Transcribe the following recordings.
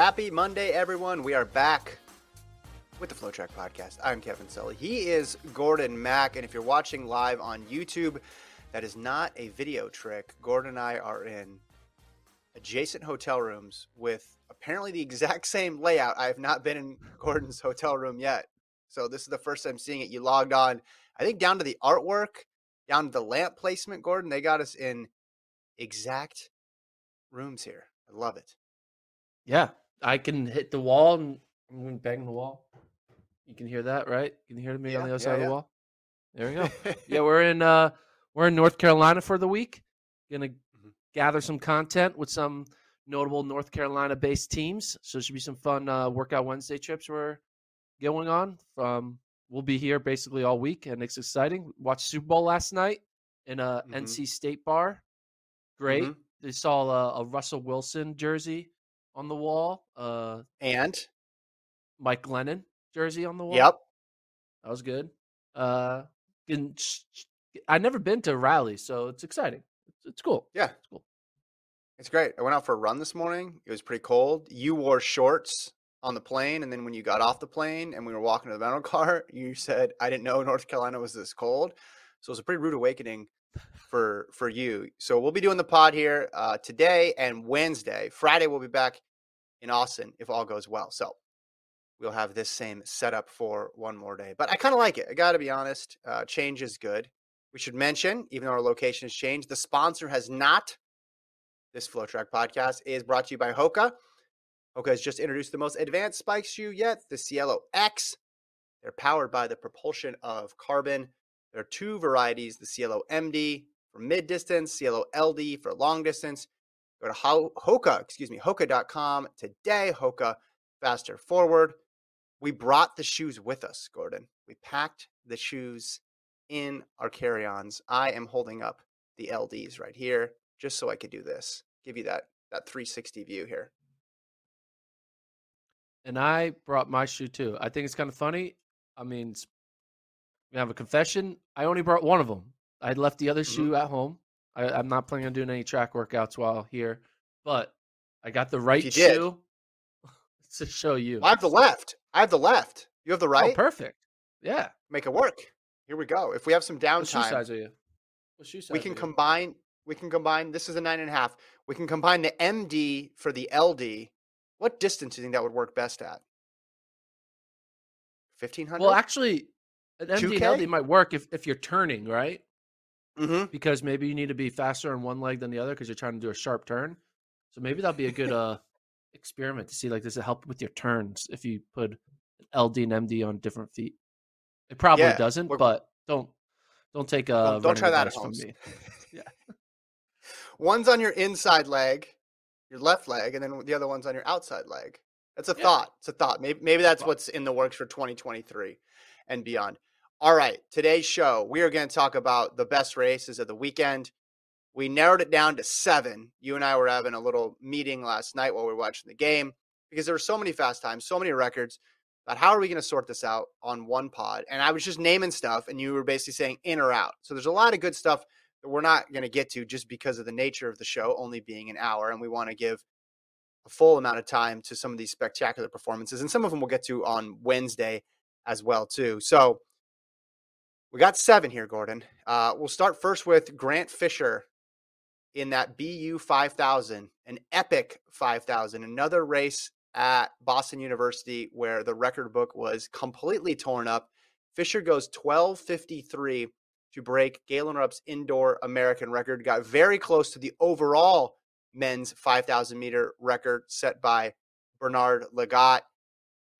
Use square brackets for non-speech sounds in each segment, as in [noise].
Happy Monday, everyone. We are back with the FloTrack Podcast. I'm Kevin Sully. He is Gordon Mack. And if you're watching live on YouTube, that is not a video trick. Gordon and I are in adjacent hotel rooms with apparently the [laughs] exact same layout. I have not been in Gordon's hotel room yet. So this is the first time seeing it. You logged on, I think, down to the artwork, down to the lamp placement, Gordon. They got us in exact rooms here. I love it. Yeah, I can hit the wall and I'm going to bang the wall. You can hear that, right? You can hear me Yeah, on the other yeah, side of the wall. There we go. yeah, [laughs] we're in uh we're in North Carolina for the week. Gonna Mhm. gather some content with some notable North Carolina based teams. So it should be some fun uh workout Wednesday trips we're going on. Um we'll be here basically all week and it's exciting. Watched Super Bowl last night in a Mhm. NC State bar. Great. Mhm. They saw a, a Russell Wilson jersey on the wall. Uh And Mike Glennon jersey on the wall. yep, That was good. Uh, and I've never been to Raleigh, so it's exciting. It's, it's cool. Yeah. It's cool. it's great. I went out for a run this morning. It was pretty cold. You wore shorts on the plane, and then when you got off the plane and we were walking to the rental [laughs] car, you said, "I didn't know North Carolina was this cold." So it was a pretty rude awakening for for you. So we'll be doing the pod here uh, today and Wednesday. Friday we'll be back in Austin if all goes well. So we'll have this same setup for one more day. But I kind of like it. I got to be honest. Uh, change is good. We should mention, even though our location has changed, the sponsor has not. This FloTrack podcast is brought to you by Hoka. Hoka has just introduced the most advanced spike shoe yet, the Cielo X. They're powered by the propulsion of carbon. There are two varieties, the Cielo MD for mid distance, Cielo LD for long distance. Go to Ho- Hoka, excuse me, Hoka.com today. Hoka faster forward. We brought the shoes with us, Gordon. We packed the shoes in our carry ons. I am holding up the LDs right here just so I could do this, give you that, that 360 view here. And I brought my shoe too. I think it's kind of funny. I mean, we have a confession. I only brought one of them. I left the other Mhm. shoe at home. I, I'm not planning on doing any track workouts while here, but I got the right shoe [laughs] to show you. I have the left. I have the left. You have the Oh, right. perfect. Yeah. Make it work. Here we go. If we have some downtime, What shoe size are you? What shoe size? we can combine. We can combine. This is a nine and a half. We can combine the MD for the LD. What distance do you think that would work best at? Fifteen hundred. Well, actually, an MD and 2K? LD might work if, if you're turning, right? mm-hmm. Because maybe you need to be faster on one leg than the other because you're trying to do a sharp turn. So maybe that'll be a good uh experiment to see like does it help with your turns if you put an LD and MD on different feet. It probably Yeah, doesn't, but don't don't take a don't, don't try that at from home. me. [laughs] One's on your inside leg, your left leg, and then the other one's on your outside leg. That's a Yeah. thought. It's a thought. Maybe maybe that's what's in the works for 2023 and beyond. All right, today's show, we are going to talk about the best races of the weekend. We narrowed it down to seven. You and I were having a little meeting last night while we were watching the game because there were so many fast times, so many records. But how are we going to sort this out on one pod? And I was just naming stuff, and you were basically saying in or out. So there's a lot of good stuff that we're not going to get to just because of the nature of the show only being an hour, and we want to give a full amount of time to some of these spectacular performances, and some of them we'll get to on Wednesday as well too. So we got seven here, Gordon. Uh, we'll start first with Grant Fisher in that BU 5000, an epic 5000, another race at Boston University where the record book was completely torn up. Fisher goes 1253 to break Galen Rupp's indoor American record, got very close to the overall men's 5,000 meter record set by Bernard Lagat.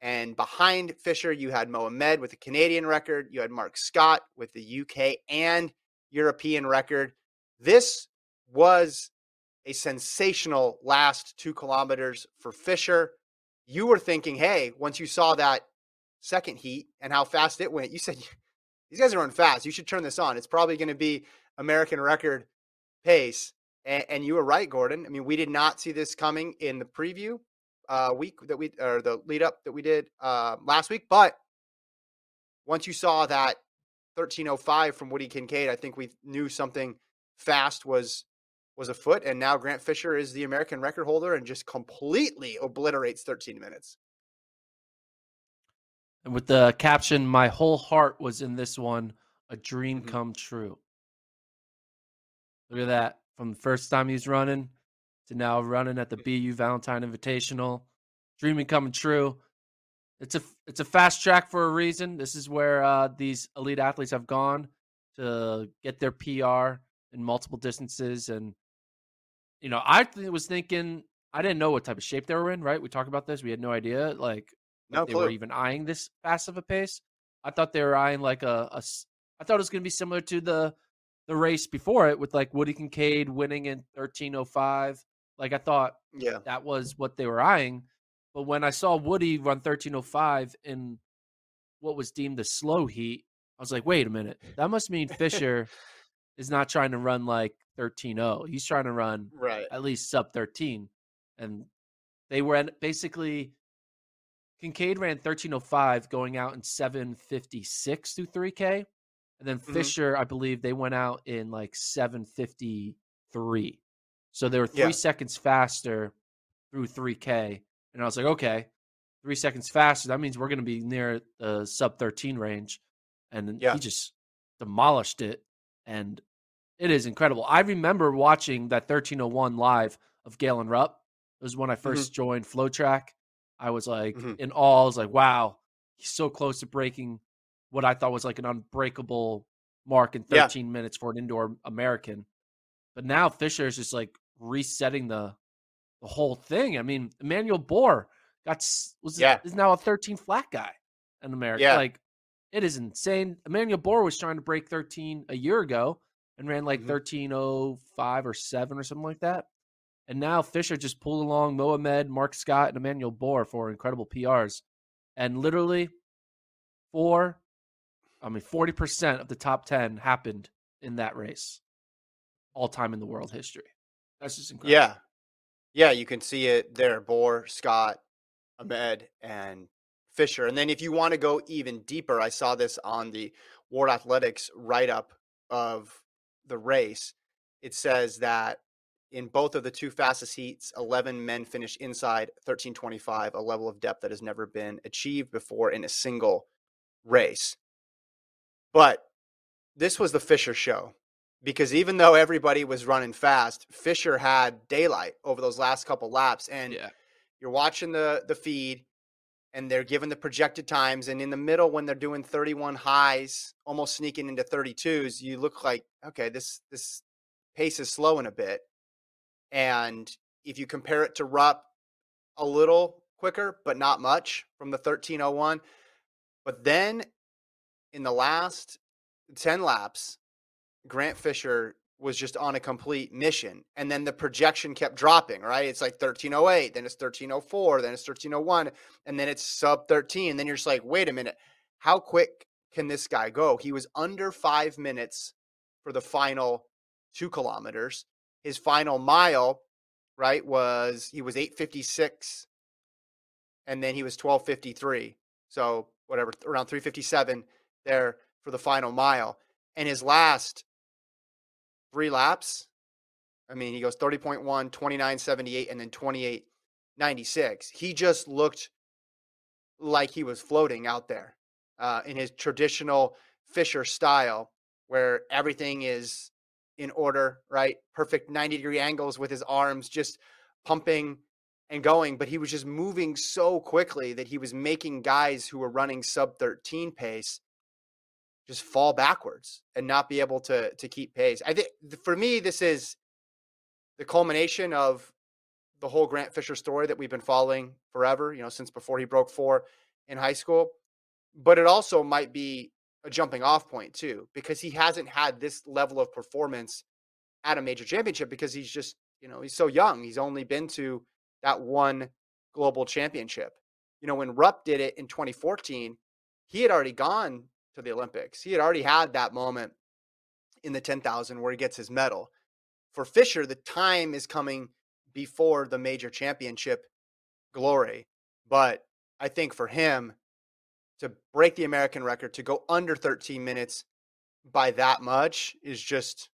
And behind Fisher, you had Mohamed with the Canadian record. You had Mark Scott with the UK and European record. This was a sensational last two kilometers for Fisher. You were thinking, hey, once you saw that second heat and how fast it went, you said, these guys are running fast. You should turn this on. It's probably going to be American record pace. And, and you were right, Gordon. I mean, we did not see this coming in the preview uh, week that we or the lead up that we did uh, last week. But once you saw that 1305 from Woody Kincaid, I think we knew something fast was was afoot, and now Grant Fisher is the American record holder and just completely obliterates 13 minutes. And with the caption, "My whole heart was in this one, a dream Mhm. come true." Look at that. From the first time he's running to now running at the BU Valentine Invitational, dreaming coming true. It's a it's a fast track for a reason. This is where uh, these elite athletes have gone to get their PR in multiple distances, and you know, I th- was thinking I didn't know what type of shape they were in. Right? We talked about this. We had no idea. Like No they clue. were even eyeing this fast of a pace. I thought they were eyeing like a, a I thought it was going to be similar to the the race before it with like Woody Kincaid winning in 1305. Like I thought yeah. that was what they were eyeing. But when I saw Woody run 1305 in what was deemed the slow heat, I was like, wait a minute. That must mean Fisher [laughs] is not trying to run like 13.0. He's trying to run Right. at least sub 13. And they were basically Kincaid ran 1305 going out in 756 through 3K. And then Mhm. Fisher, I believe they went out in like 753. So they were three Yeah. seconds faster through 3K. And I was like, okay, three seconds faster. That means we're going to be near the sub 13 range. And Yeah. he just demolished it. And it is incredible. I remember watching that 1301 live of Galen Rupp. It was when I 1st joined FloTrack. I was like Mhm. in awe. I was like, wow, he's so close to breaking what I thought was like an unbreakable mark in Yeah. 13 minutes for an indoor American. But now Fisher is just like resetting the the whole thing. I mean, Emmanuel Bor got was Yeah. is now a 13 flat guy in America. Yeah. Like it is insane. Emmanuel Bor was trying to break 13 a year ago and ran like Mhm. 1305 or 7 or something like that. And now Fisher just pulled along Mohamed, Mark Scott, and Emmanuel Bor for incredible PRs. And literally four, I mean, 40% of the top 10 happened in that race, all time in the world history. That's just incredible. Yeah. Yeah, you can see it there. Bor, Scott, Ahmed, and Fisher. And then if you want to go even deeper, I saw this on the World Athletics write up of the race. It says that in both of the two fastest heats, 11 men finished inside 1325, a level of depth that has never been achieved before in a single race. But this was the Fisher show because even though everybody was running fast, Fisher had daylight over those last couple laps. And Yeah. you're watching the the feed and they're given the projected times. And in the middle, when they're doing 31 highs, almost sneaking into 32s, you look like, okay, this this pace is slowing a bit. And if you compare it to Rupp, a little quicker, but not much from the 1301. But then in the last 10 laps, Grant Fisher was just on a complete mission. And then the projection kept dropping, right? It's like 1308, then it's 1304, then it's 1301, and then it's sub 13. Then you're just like, wait a minute, how quick can this guy go? He was under five minutes for the final two kilometers. His final mile, right, was he was 856 and then he was 1253. So whatever, around 357 there for the final mile. And his last three laps, I mean, he goes 30.1, 29.78, and then 28.96. He just looked like he was floating out there uh, in his traditional Fisher style, where everything is in order, right? Perfect 90 degree angles with his arms just pumping and going. But he was just moving so quickly that he was making guys who were running sub 13 pace just fall backwards and not be able to to keep pace. I think for me this is the culmination of the whole Grant Fisher story that we've been following forever, you know, since before he broke 4 in high school. But it also might be a jumping off point too because he hasn't had this level of performance at a major championship because he's just, you know, he's so young. He's only been to that one global championship. You know, when Rupp did it in 2014, he had already gone to the Olympics. He had already had that moment in the 10,000 where he gets his medal. For Fisher, the time is coming before the major championship glory. But I think for him to break the American record, to go under 13 minutes by that much is just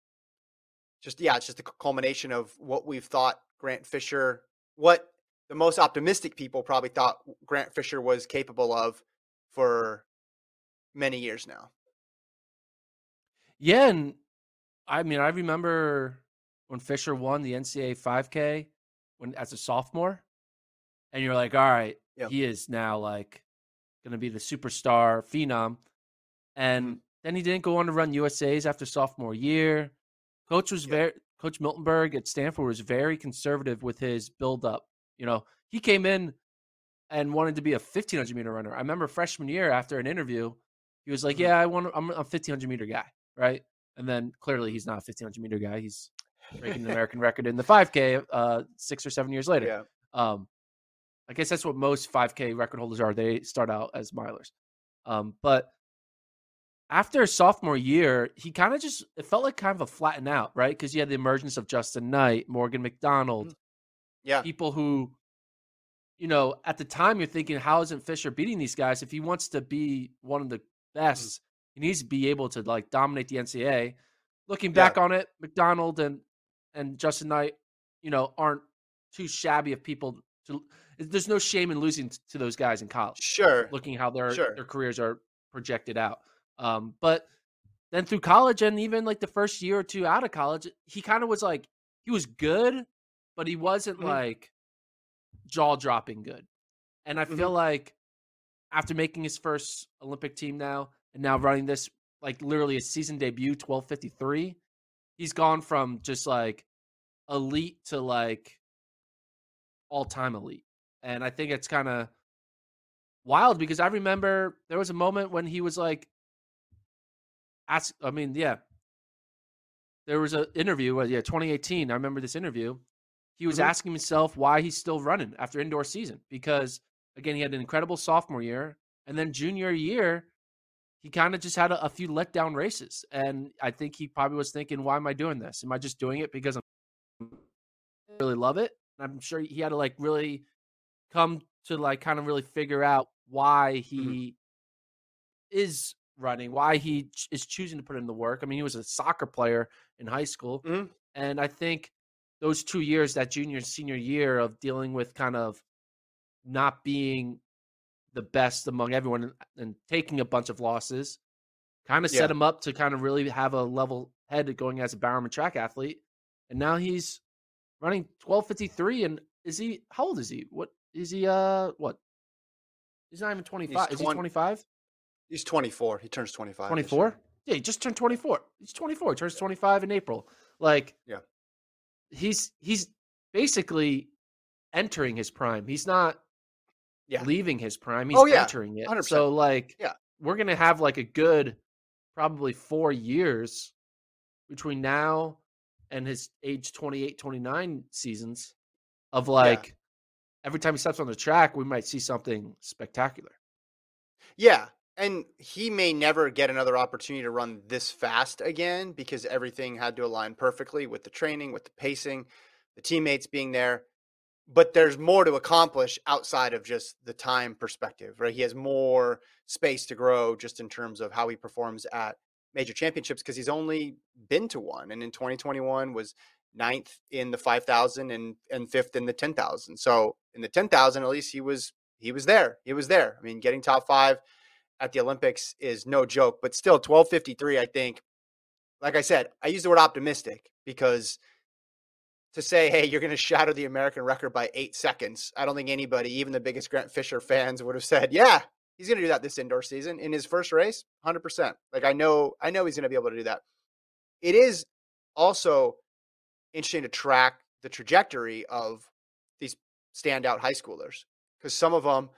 just yeah, it's just a culmination of what we've thought Grant Fisher, what the most optimistic people probably thought Grant Fisher was capable of for many years now. Yeah, and I mean, I remember when Fisher won the NCAA 5K when as a sophomore, and you're like, all right, yep. he is now like going to be the superstar phenom, and mm-hmm. then he didn't go on to run USA's after sophomore year. Coach was yep. very Coach Miltenberg at Stanford was very conservative with his build up. You know, he came in and wanted to be a 1500 meter runner. I remember freshman year after an interview, he was like, mm-hmm. "Yeah, I want. I'm a 1500 meter guy, right?" And then clearly he's not a 1500 meter guy. He's breaking the [laughs] American record in the 5K uh, six or seven years later. Yeah. Um, I guess that's what most 5K record holders are. They start out as milers. Um, but after a sophomore year, he kind of just it felt like kind of a flatten out, right? Because you had the emergence of Justin Knight, Morgan McDonald, mm. yeah, people who, you know, at the time you're thinking, how isn't Fisher beating these guys? If he wants to be one of the best, mm. he needs to be able to like dominate the NCAA. Looking back yeah. on it, McDonald and and Justin Knight, you know, aren't too shabby of people to. There's no shame in losing to those guys in college. Sure, looking how their sure. their careers are projected out. Um, but then through college and even like the first year or two out of college, he kind of was like he was good, but he wasn't mm-hmm. like jaw dropping good. And I mm-hmm. feel like after making his first Olympic team now and now running this like literally a season debut 1253, he's gone from just like elite to like all time elite. And I think it's kind of wild because I remember there was a moment when he was like ask. I mean, yeah, there was an interview. Uh, yeah, 2018. I remember this interview. He was mm-hmm. asking himself why he's still running after indoor season because again he had an incredible sophomore year and then junior year he kind of just had a, a, few letdown races and i think he probably was thinking why am i doing this am i just doing it because i really love it i'm sure he had to like really come to like kind of really figure out why he mm-hmm. is running, why he ch- is choosing to put in the work. I mean, he was a soccer player in high school. Mm-hmm. And I think those two years, that junior and senior year of dealing with kind of not being the best among everyone and, and taking a bunch of losses, kind of yeah. set him up to kind of really have a level head going as a Bowerman track athlete. And now he's running 1253. And is he, how old is he? What is he, uh, what? He's not even 25. He's is he 25? He's 24. He turns 25. 24? Yeah, he just turned 24. He's 24. He turns 25 in April. Like, yeah, he's he's basically entering his prime. He's not yeah. leaving his prime. He's oh, yeah. entering it. 100%. So, like, yeah, we're gonna have like a good probably four years between now and his age 28, 29 seasons of like yeah. every time he steps on the track, we might see something spectacular. Yeah, and he may never get another opportunity to run this fast again because everything had to align perfectly with the training, with the pacing, the teammates being there. But there's more to accomplish outside of just the time perspective, right? He has more space to grow just in terms of how he performs at major championships because he's only been to one. And in 2021 was ninth in the 5,000 and, and fifth in the 10,000. So in the 10,000, at least he was, he was there. He was there. I mean, getting top five – at the Olympics is no joke, but still 1253, I think. Like I said, I use the word optimistic because to say, hey, you're going to shatter the American record by eight seconds, I don't think anybody, even the biggest Grant Fisher fans, would have said, yeah, he's going to do that this indoor season in his first race, 100%. Like I know, I know he's going to be able to do that. It is also interesting to track the trajectory of these standout high schoolers because some of them,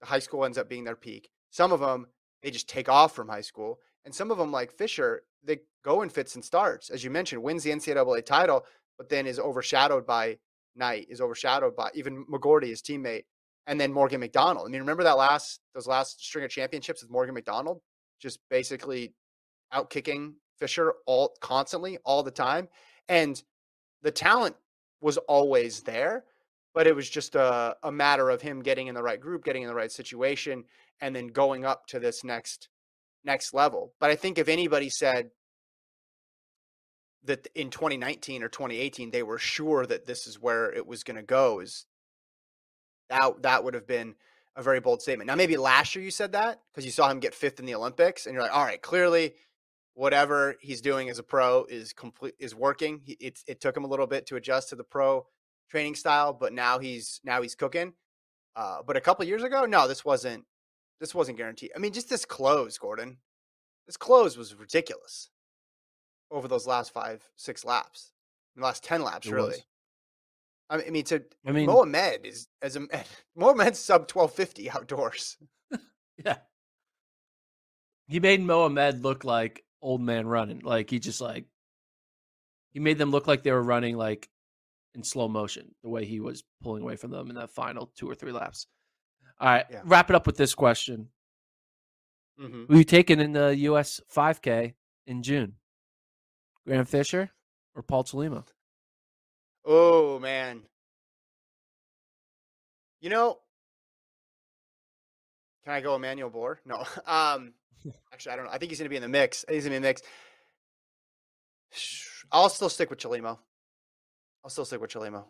the high school ends up being their peak. Some of them, they just take off from high school. And some of them, like Fisher, they go in fits and starts. As you mentioned, wins the NCAA title, but then is overshadowed by Knight, is overshadowed by even McGorty, his teammate, and then Morgan McDonald. I mean, remember that last those last string of championships with Morgan McDonald, just basically out kicking Fisher all constantly, all the time. And the talent was always there, but it was just a, a matter of him getting in the right group, getting in the right situation, and then going up to this next next level. But I think if anybody said that in 2019 or 2018 they were sure that this is where it was going to go is that that would have been a very bold statement. Now maybe last year you said that because you saw him get fifth in the Olympics and you're like, all right, clearly whatever he's doing as a pro is complete is working. He, it it took him a little bit to adjust to the pro training style, but now he's now he's cooking. Uh, but a couple years ago, no, this wasn't this wasn't guaranteed. I mean, just this close, Gordon. This close was ridiculous over those last five, six laps, the last ten laps, It really. was. I mean, to I mean, Mohamed is as a [laughs] Mohamed's sub twelve fifty outdoors. [laughs] yeah. He made Mohamed look like old man running. Like he just like he made them look like they were running like in slow motion, the way he was pulling away from them in that final two or three laps. All right, Yeah. wrap it up with this question: Mm-hmm. Who you taking in the U.S. 5K in June? Grant Fisher or Paul Chelimo? Oh man. You know, can I go Emmanuel Bor? No. [laughs] Um [laughs] actually I don't know. I think he's gonna be in the mix. Think he's gonna be in the mix. I'll still stick with Chelimo. I'll still stick with Chelimo.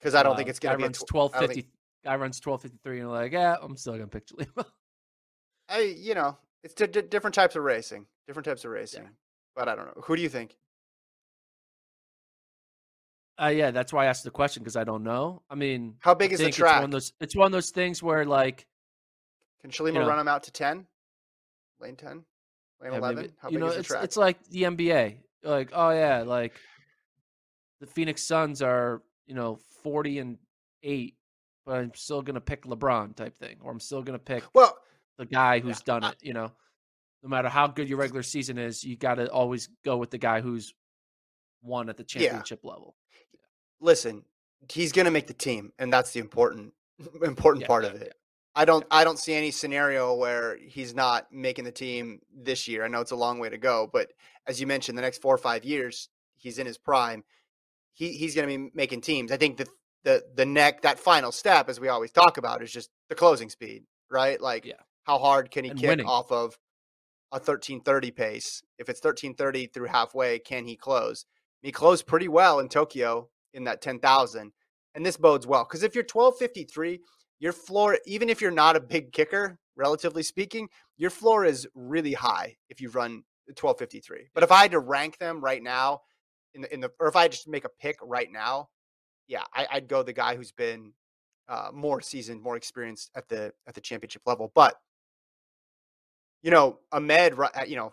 Because I don't think Uh, it's gonna guy be runs tw- twelve fifty. think- Guy runs twelve fifty three, and like, yeah, I'm still gonna pick [laughs] Chelimo. I you know, it's di- di- different types of racing. Different types of racing. But I don't know. Who do you think? Uh, yeah, that's why I asked the question because I don't know. I mean, How big I is the think It's one track? of those. It's one of those things where like Can Chelimo know. run him out to ten? Lane ten? Lane yeah, eleven? How you big know, is the it's track? it's like the NBA. Like, oh yeah, like the Phoenix Suns are you know forty and eight, but I'm still gonna pick LeBron type thing, or I'm still gonna pick well, the guy who's done I- it. You know, no matter how good your regular season is, you got to always go with the guy who's won at the Yeah. championship level. listen, he's going to make the team, and that's the important [laughs] important Yeah, part yeah, of it. yeah. I don't I don't see any scenario where he's not making the team this year. I know it's a long way to go, but as you mentioned, the next four or five years, he's in his prime. He he's going to be making teams. I think the the the neck that final step, as we always talk about, is just the closing speed, right? Like Yeah. how hard can he And kick winning. off of a thirteen thirty pace? If it's thirteen thirty through halfway, can he close? He closed pretty well in Tokyo in that 10,000. And this bodes well because if you're 1253, your floor, even if you're not a big kicker, relatively speaking, your floor is really high if you run 1253. But if I had to rank them right now, in the, in the or if I just make a pick right now, yeah, I, I'd go the guy who's been uh, more seasoned, more experienced at the at the championship level. But you know, Ahmed, uh, you know,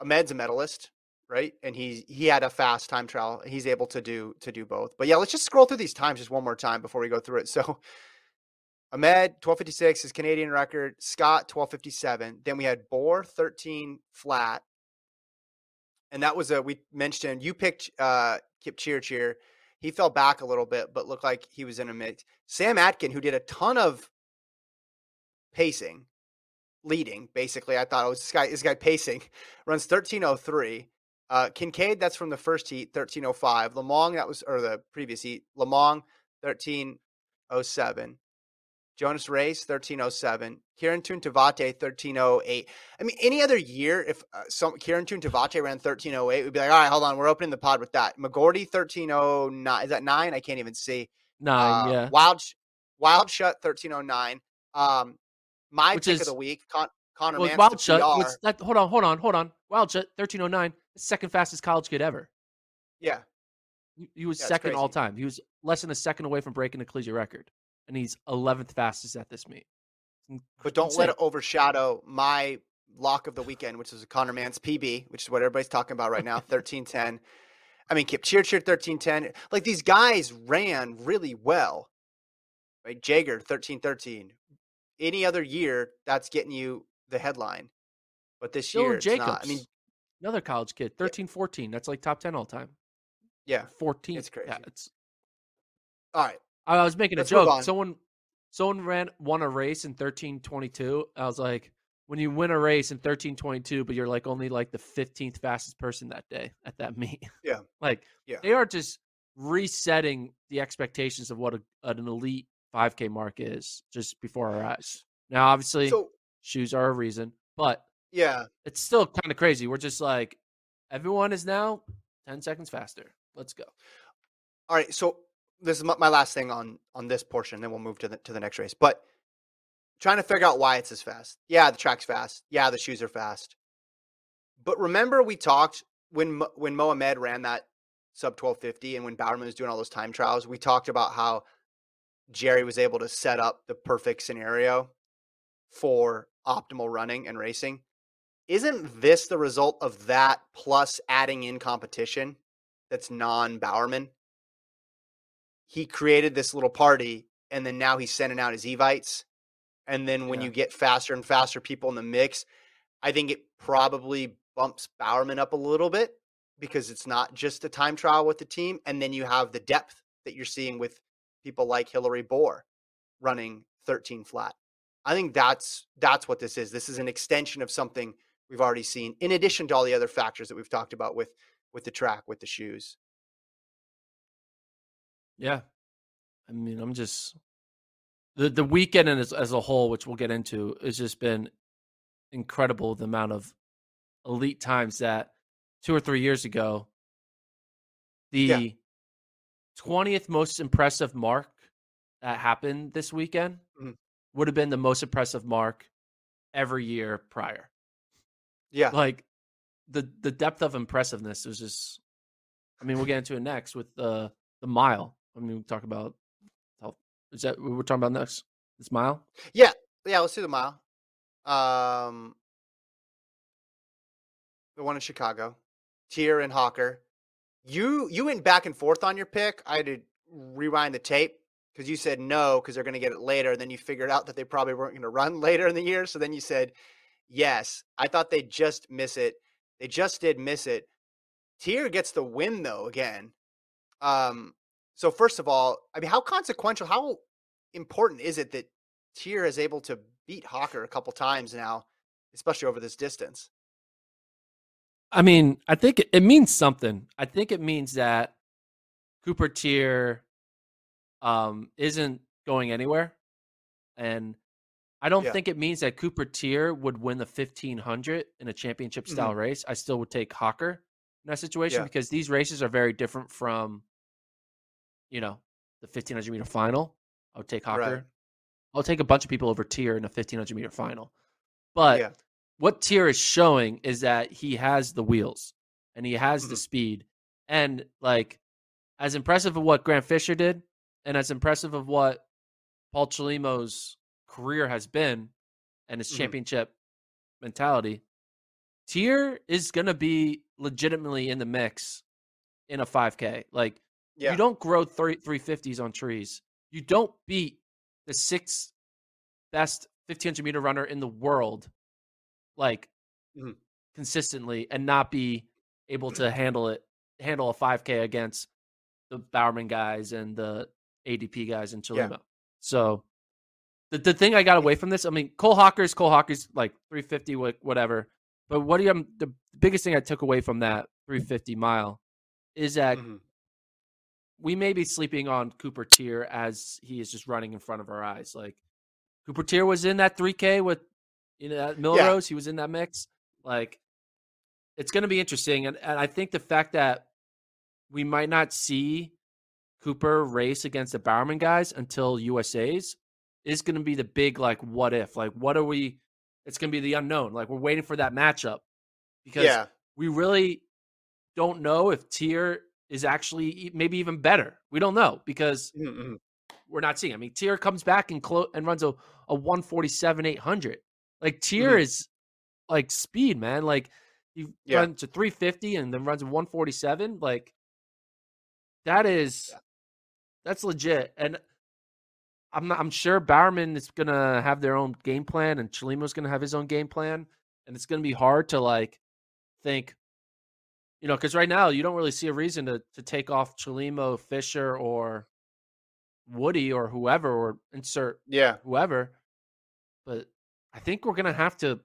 Ahmed's a medalist, right? And he he had a fast time trial. He's able to do to do both. But yeah, let's just scroll through these times just one more time before we go through it. [laughs] So Ahmed, 1256, his Canadian record. Scott, 1257. Then we had Bor, 13 flat. And that was a, we mentioned, you picked uh, Kipchirchir. He fell back a little bit, but looked like he was in a mix. Sam Atkin, who did a ton of pacing, leading, basically. I thought, oh, this guy, this guy pacing, [laughs] runs 1303. Uh, Kincaid, that's from the first heat, 1305. Lomong, that was, or the previous heat. Lomong, 1307. Jonas Raess, 1307. Kieran Tuntivate, 1308. I mean, any other year, if uh, some Kieran Tuntivate ran 1308, we'd be like, all right, hold on, we're opening the pod with that. McGorty, 1309. Is that nine? I can't even see. Nine, Uh, yeah. Wild, Wildschutt, 1309. Um, my Which pick is- of the week, Con- Connor Well, Mance Wildschutt. That, hold on, hold on, hold on. Wildschutt, thirteen oh nine, second fastest college kid ever. Yeah. He, he was Yeah, second all time. He was less than a second away from breaking the collegiate record, and he's eleventh fastest at this meet. But don't let it overshadow my lock of the weekend, which is a Connor Mance PB, which is what everybody's talking about right now, thirteen ten. I mean, Kipchirchir thirteen ten. Like these guys ran really well. Right, Jager thirteen thirteen. Any other year, that's getting you the headline, but this Dylan year it's Jacobs, not. I mean, another college kid, 13, 14. That's like top ten all time. yeah. Fourteen. It's crazy. Yeah, it's. All right, I was making Let's a joke. Someone, someone ran won a race in thirteen twenty two. I was like, when you win a race in thirteen twenty two, but you're like only like the fifteenth fastest person that day at that [laughs] meet. Yeah. like Yeah. they are just resetting the expectations of what a, an elite five k mark is just before our eyes. Now, obviously, so shoes are a reason, but yeah, it's still kind of crazy. We're just like everyone is now 10 seconds faster. Let's go. All right, so this is my, my last thing on on this portion, then we'll move to the to the next race. But trying to figure out why it's as fast. Yeah, the track's fast. Yeah, the shoes are fast. But remember, we talked when when Mohamed ran that sub twelve fifty, and when Bowerman was doing all those time trials, we talked about how Jerry was able to set up the perfect scenario for optimal running and racing. Isn't this the result of that plus adding in competition that's non Bowerman? He created this little party and then now he's sending out his Evites. And then when Yeah. you get faster and faster people in the mix, I think it probably bumps Bowerman up a little bit because it's not just a time trial with the team. And then you have the depth that you're seeing with people like Hillary Bor running 13 flat. I think that's that's what this is. This is an extension of something we've already seen, in addition to all the other factors that we've talked about with with the track, with the shoes. Yeah. I mean, I'm just the the weekend as as a whole, which we'll get into, has just been incredible. The amount of elite times that two or three years ago, Yeah. The twentieth most impressive mark that happened this weekend Mhm. would have been the most impressive mark every year prior. Yeah, Like the the depth of impressiveness was just. I mean, we'll get into it next with the the mile. I mean, we talk about is that what we're talking about next? This mile. yeah, yeah. Let's do the mile. Um, the one in Chicago, Teare and Hocker. You you went back and forth on your pick. I had to rewind the tape because you said no because they're going to get it later. And Then you figured out that they probably weren't going to run [laughs] later in the year. So then you said yes. I thought they'd just miss it. They just did miss it. Teare gets the win though again. Um, so first of all, I mean, how consequential, how important is it that Teare is able to beat Hocker a couple times now, especially over this distance? I mean, I think it, it means something. I think it means that Cooper Teare um, isn't going anywhere, and I don't Yeah. think it means that Cooper Teare would win the fifteen hundred in a championship style race. I still would take Hocker in that situation Yeah. because these races are very different from, you know, the fifteen hundred meter final. I would take Hocker. Right. I'll take a bunch of people over Teare in a fifteen hundred meter final, but yeah, what Teare is showing is that he has the wheels and he has the Mhm. speed. And like as impressive of what Grant Fisher did and as impressive of what Paul Chelimo's career has been and his Mhm. championship mentality, Teare is going to be legitimately in the mix in a 5K. Like yeah, you don't grow three 350s on trees. You don't beat the sixth best 1500 meter runner in the world, like Mhm. consistently, and not be able to [clears throat] handle it, handle a 5K against the Bowerman guys and the ADP guys in Yeah. So the, the thing I got away from this, I mean, Cole Hocker's Cole Hocker's like 350, whatever. But what do you, the biggest thing I took away from that 350 mile is that Mhm. we may be sleeping on Cooper Teare as he is just running in front of our eyes. Like Cooper Teare was in that 3K with you know Millrose, he was in that mix. Like it's going to be interesting, and, and I think the fact that we might not see Cooper race against the Bowerman guys until USA's is going to be the big like what if like what are we? It's going to be the unknown. Like we're waiting for that matchup because yeah, we really don't know if Teare is actually maybe even better. We don't know because mhm. we're not seeing. I mean, Teare comes back and clo- and runs a, a 147 800. Like Teare Mhm. is like speed, man. Like he Yeah. runs to 350 and then runs a 147. Like that is Yeah. that's legit. And I'm not, I'm sure Bowerman is gonna have their own game plan and Chelimo's gonna have his own game plan, and it's gonna be hard to like think, you know, because right now you don't really see a reason to to take off Chelimo, Fisher, or Woody or whoever, or insert yeah. whoever. But I think we're gonna have to.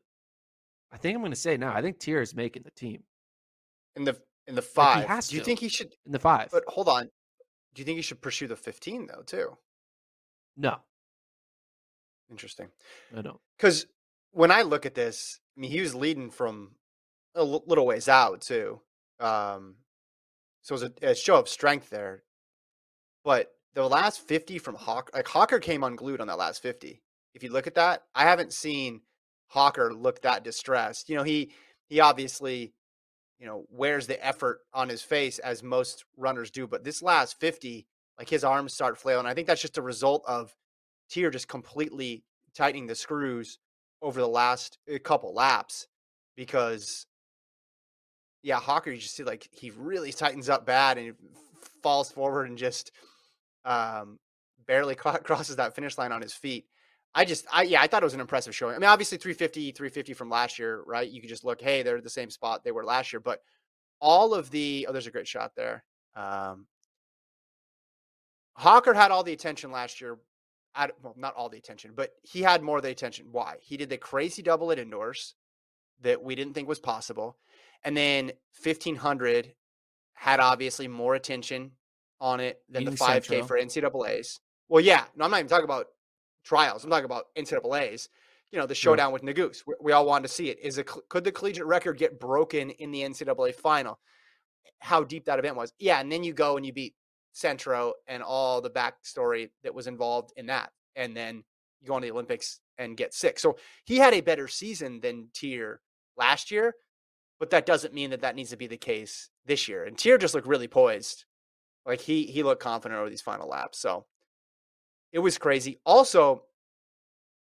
I think I'm gonna say now. I think Teare is making the team In the in the five, has do you to. think he should? in the five. But hold on, do you think he should pursue the fifteen though too? no, Interesting. I don't. Because when I look at this, I mean, he was leading from a l- little ways out too. Um, So it was a, a show of strength there. But the last 50 from Hawk, like Hocker came unglued on that last 50. If you look at that, I haven't seen Hocker look that distressed. You know, he he obviously, you know, wears the effort on his face as most runners do, but this last 50, like his arms start flailing. I think that's just a result of Teare just completely tightening the screws over the last uh, couple laps because yeah, Hocker, you just see like he really tightens up bad and falls forward and just um, barely [laughs] crosses that finish line on his feet. I just, I yeah, I thought it was an impressive showing. I mean, obviously 350, 350 from last year, right? You could just look, hey, they're the same spot they were last year, but all of the oh, there's a great shot there. Um, Hocker had all the attention last year. At, well, not all the attention, but he had more of the attention. Why? He did the crazy double at indoors that we didn't think was possible. And then 1500 had obviously more attention on it than the 5K Central. for NCAAs. Well, yeah, no, I'm not even talking about trials. I'm talking about NCAAs. You know, the showdown yeah. with Nuguse. We, we, all wanted to see it. Is it could the collegiate record get broken in the NCAA final? How deep that event was. Yeah, and then you go and you beat Centro and all the backstory that was involved in that, and then you go on the Olympics and get sick. So he had a better season than Teare last year, but that doesn't mean that that needs to be the case this year. And Teare just looked really poised, like he he looked confident over these final laps. So it was crazy. Also,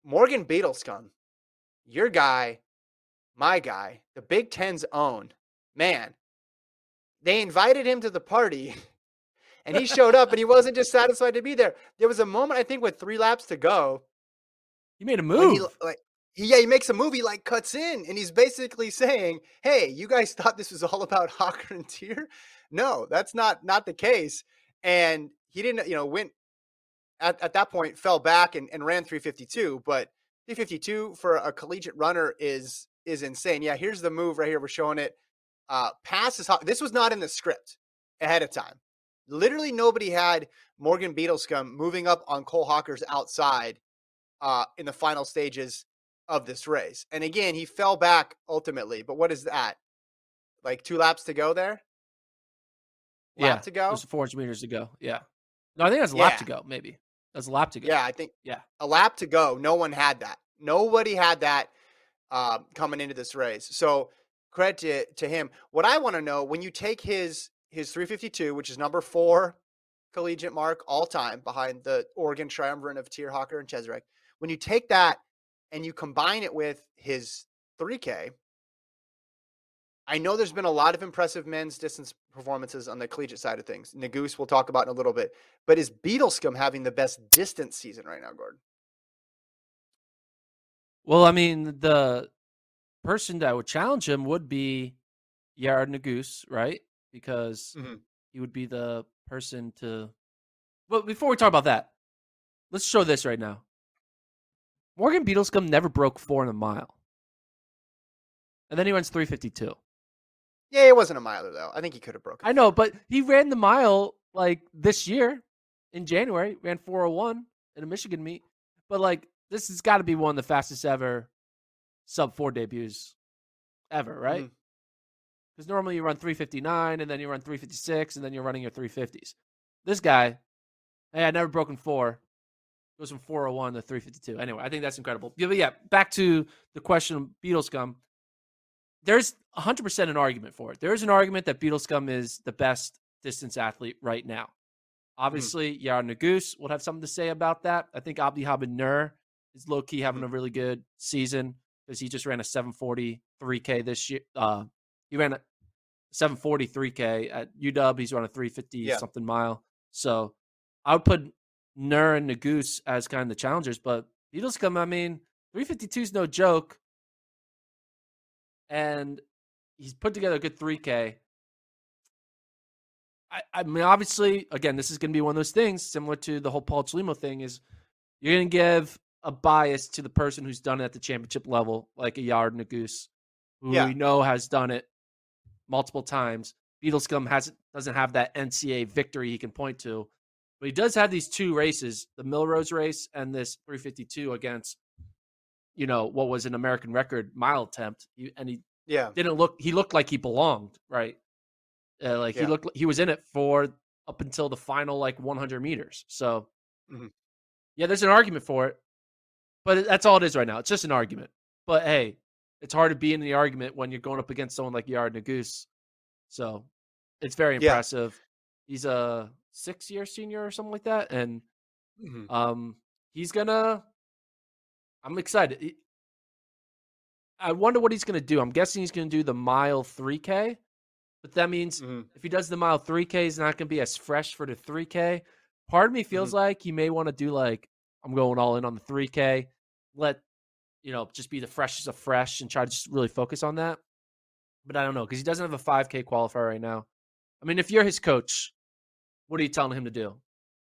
Morgan Beadlescomb, your guy, my guy, the Big Ten's own, man, they invited him to the party [laughs] and he showed up and he wasn't just satisfied to be there. There was a moment, I think, with three laps to go. He made a move. He, like, yeah, he makes a movie like cuts in and he's basically saying, Hey, you guys [laughs] thought this was all about [laughs] Hocker and Teare? No, that's not not the case. And he didn't, you know, went at, at that point fell back and, and ran 352 but 352 for a collegiate runner is is insane. Yeah here's the move right here we're showing it. Uh passes this was not in the script ahead of time. Literally nobody had morgan beadlescomb moving up on cole hocker's outside uh in the final stages of this race. And again he fell back ultimately but what is that? Like two laps to go there? Lap yeah, to go? there's 400 meters to go yeah. No i think that's a yeah. lap to go maybe a lap to go. Yeah, I think. Yeah, a lap to go. No one had that. Nobody had that uh, coming into this race. So credit to, to him. What I want to know when you take his his 352, which is number four collegiate mark all time behind the Oregon triumvirate of Teare Hocker and Cheserek, when you take that and you combine it with his 3K, I know there's been a lot of impressive men's distance performances on the collegiate side of things. Nuguse we'll talk about in a little bit. But is Beadlescomb having the best distance season right now, Gordon? Well, I mean, the person that would challenge him would be Yared Nuguse, right? Because mm-hmm. he would be the person to. Well, before we talk about that, let's show this right now. Morgan Beadlescomb never broke four in a mile. And then he runs 352. Yeah, it wasn't a miler though. I think he could have broken. I know, but he ran the mile like this year in January, ran 401 in a Michigan meet. But like this has got to be one of the fastest ever sub four debuts ever, right? Because mm-hmm. normally you run 359 and then you run 356 and then you're running your 350s. This guy, hey, I never broken four. Goes from 401 to 352. Anyway, I think that's incredible. Yeah, but yeah, back to the question of Beadlescomb there's 100% an argument for it. There is an argument that Beadlescomb is the best distance athlete right now. Hmm. Obviously, mm. Yared Nuguse will have something to say about that. I think Abdi Nur is low key having mm. a really good season because he just ran a 740 3K this year. Uh, he ran a 740 3K at UW. He's run a 350 yeah. something mile. So I would put Nur and Nuguse as kind of the challengers, but Beadlescomb, I mean, 352 is no joke and he's put together a good 3K. I, I mean, obviously, again, this is going to be one of those things similar to the whole Paul Chelimo thing. Is you're going to give a bias to the person who's done it at the championship level, like a Yared Nuguse, who yeah. we know has done it multiple times. Beadlescomb hasn't doesn't have that NCA victory he can point to, but he does have these two races: the Millrose race and this 352 against you know what was an American record mile attempt, and he yeah didn't look he looked like he belonged right. Uh, like he looked, he was in it for up until the final like 100 meters. So, Mhm. yeah, there's an argument for it, but that's all it is right now. It's just an argument. But hey, it's hard to be in the argument when you're going up against someone like Yared Nuguse. So, it's very Yeah. impressive. He's a six year senior or something like that, and Mhm. um, he's gonna. I'm excited. I wonder what he's gonna do. I'm guessing he's gonna do the mile 3K, but that means Mhm. if he does the mile 3K, he's not gonna be as fresh for the 3K. Part of me feels Mm-hmm. like he may want to do like I'm going all in on the 3K. Let you know just be the freshest of fresh and try to just really focus on that. But I don't know because he doesn't have a 5K qualifier right now. I mean, if you're his coach, what are you telling him to do?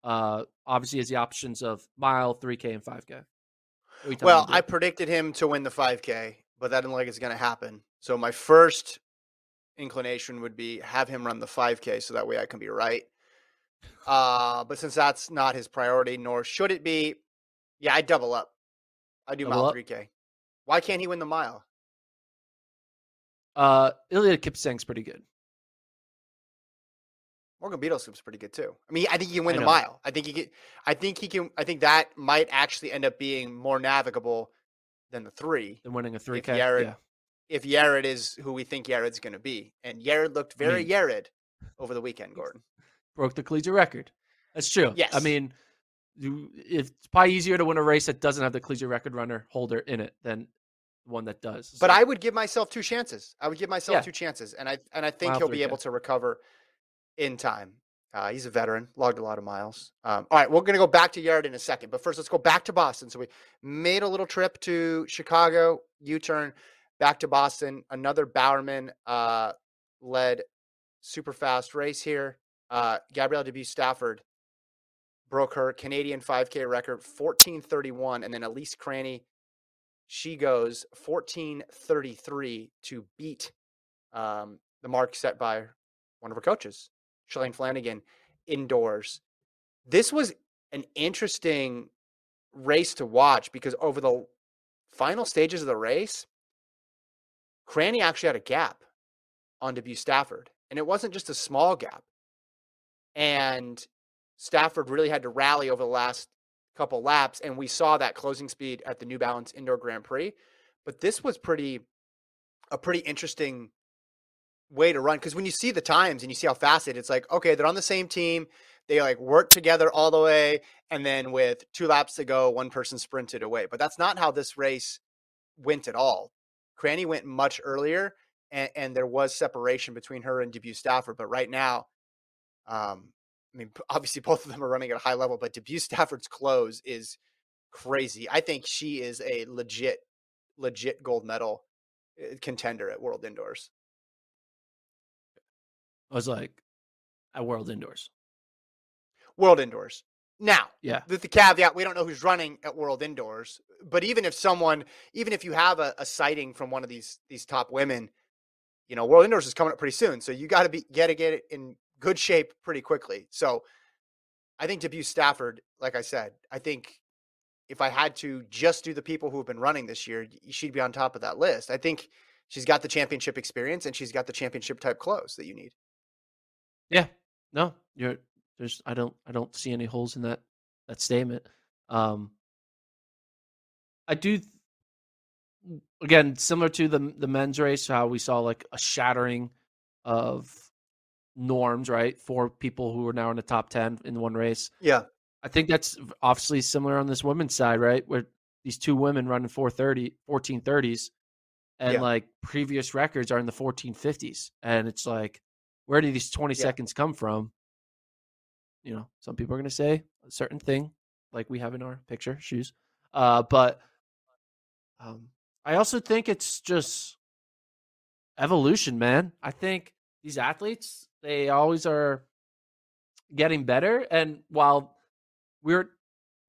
Uh, obviously, he has the options of mile, 3K, and 5K. What are you telling Well, I predicted him to win the 5K, but that didn't like it's going to happen. So my first inclination would be have him run the 5K so that way I can be right. Uh, but since that's not his priority, nor should it be, yeah, I double up. I do Double mile up? 3K. Why can't he win the mile? uh, Eliud Kipsang's pretty good. Morgan Beadle's pretty good too. I mean, I think he can win the mile. I think he can. I think he can. I think that might actually end up being more navigable than the three. Than winning a 3K. Yared- yeah. if Yared is who we think Yared's going to be. And Yared looked very mean- Yared over the weekend, Gordon. Broke the collegiate record. That's true. Yes. I mean, it's probably easier to win a race that doesn't have the collegiate record runner holder in it than one that does. But So, I would give myself two chances. I would give myself Yeah. two chances, and I and I think Mile he'll be 3K. able to recover in time. Uh, he's a veteran, logged a lot of miles. Um, all right, we're going to go back to Yared in a second, but first let's go back to Boston. So we made a little trip to Chicago, U-turn, back to Boston. Another Bowerman uh, led super fast race here. Uh, Gabriela Debues-Stafford broke her Canadian 5K record, 14:31, and then Elise Cranny, she goes 14:33 to beat um, the mark set by one of her coaches, Shalane Flanagan, indoors. This was an interesting race to watch because over the final stages of the race, Cranny actually had a gap on Debues-Stafford, and it wasn't just a small gap. And Stafford really had to rally over the last couple laps, and we saw that closing speed at the New Balance Indoor Grand Prix. But this was pretty a pretty interesting way to run because when you see the times and you see how fast it, it's like okay, they're on the same team. They like work together all the way, and then with two laps to go, one person sprinted away. But that's not how this race went at all. Cranny went much earlier, and, and there was separation between her and Debues-Stafford. But right now, um, I mean, [laughs] obviously both of them are running at a high level, but Debues-Stafford's close is crazy. I think she is a legit, legit gold medal uh, contender at World Indoors. I was like, at World Indoors. World Indoors. Now, Yeah. with the caveat, we don't know who's running at World Indoors. But even if someone, even if you have a, a sighting from one of these these top women, you know, World Indoors is coming up pretty soon, so you got to be got to get it in good shape pretty quickly. So, I think Debues-Stafford, like I said, I think if I had to just do the people who have been running this year, she'd be on top of that list. I think she's got the championship experience and she's got the championship type clothes that you need. Yeah. No, you're there's I don't I don't see any holes in that that statement. Um I do again similar to the the men's race how we saw like a shattering of norms, right? For people who are now in the top 10 in one race. Yeah. I think that's obviously similar on this women's side, right? Where these two women running 430 1430s and Yeah. like previous records are in the 1450s and it's like where do these 20 Yeah. seconds come from? You know, some people are going to say a certain thing like we have in our picture, shoes. Uh but um I also think it's just evolution, man. I think these athletes, they always are getting better and while we're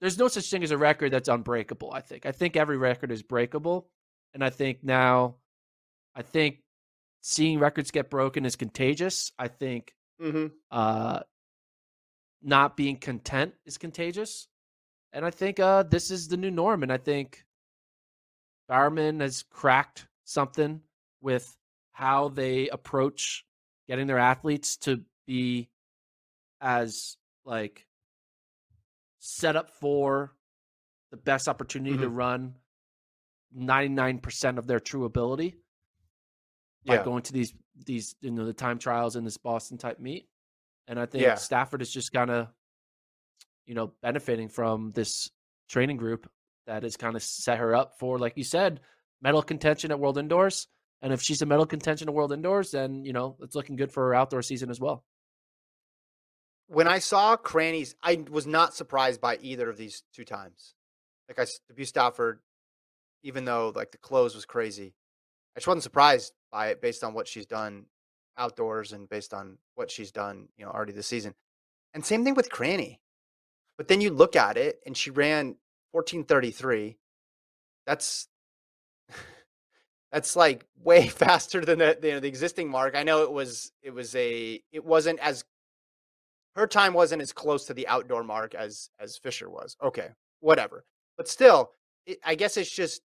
there's no such thing as a record that's unbreakable, I think. I think every record is breakable and I think now I think seeing records get broken is contagious. I think Mm-hmm. uh not being content is contagious. And I think uh this is the new norm and I think Bowerman has cracked something with how they approach getting their athletes to be as like set up for the best opportunity to Mhm. run 99% of their true ability by Yeah. going to these these you know the time trials in this Boston type meet. And I think Yeah. Stafford is just kind of you know benefiting from this training group that has kind of set her up for like you said medal contention at World Indoors. And if she's a medal contention at World Indoors, then you know it's looking good for her outdoor season as well. when I saw Cranny's, I was not surprised by either of these two times. Like I Stafford, even though like the close was crazy, I just wasn't surprised by it based on what she's done outdoors and based on what she's done, you know, already this season. And same thing with Cranny. But then you look at it and she ran 1433. That's [laughs] that's like [laughs] way [laughs] faster than the, you know, the existing mark. I know it was it was a it wasn't as her time wasn't as close to the outdoor mark as as Fisher was. Okay, whatever. But still, it, I guess it's just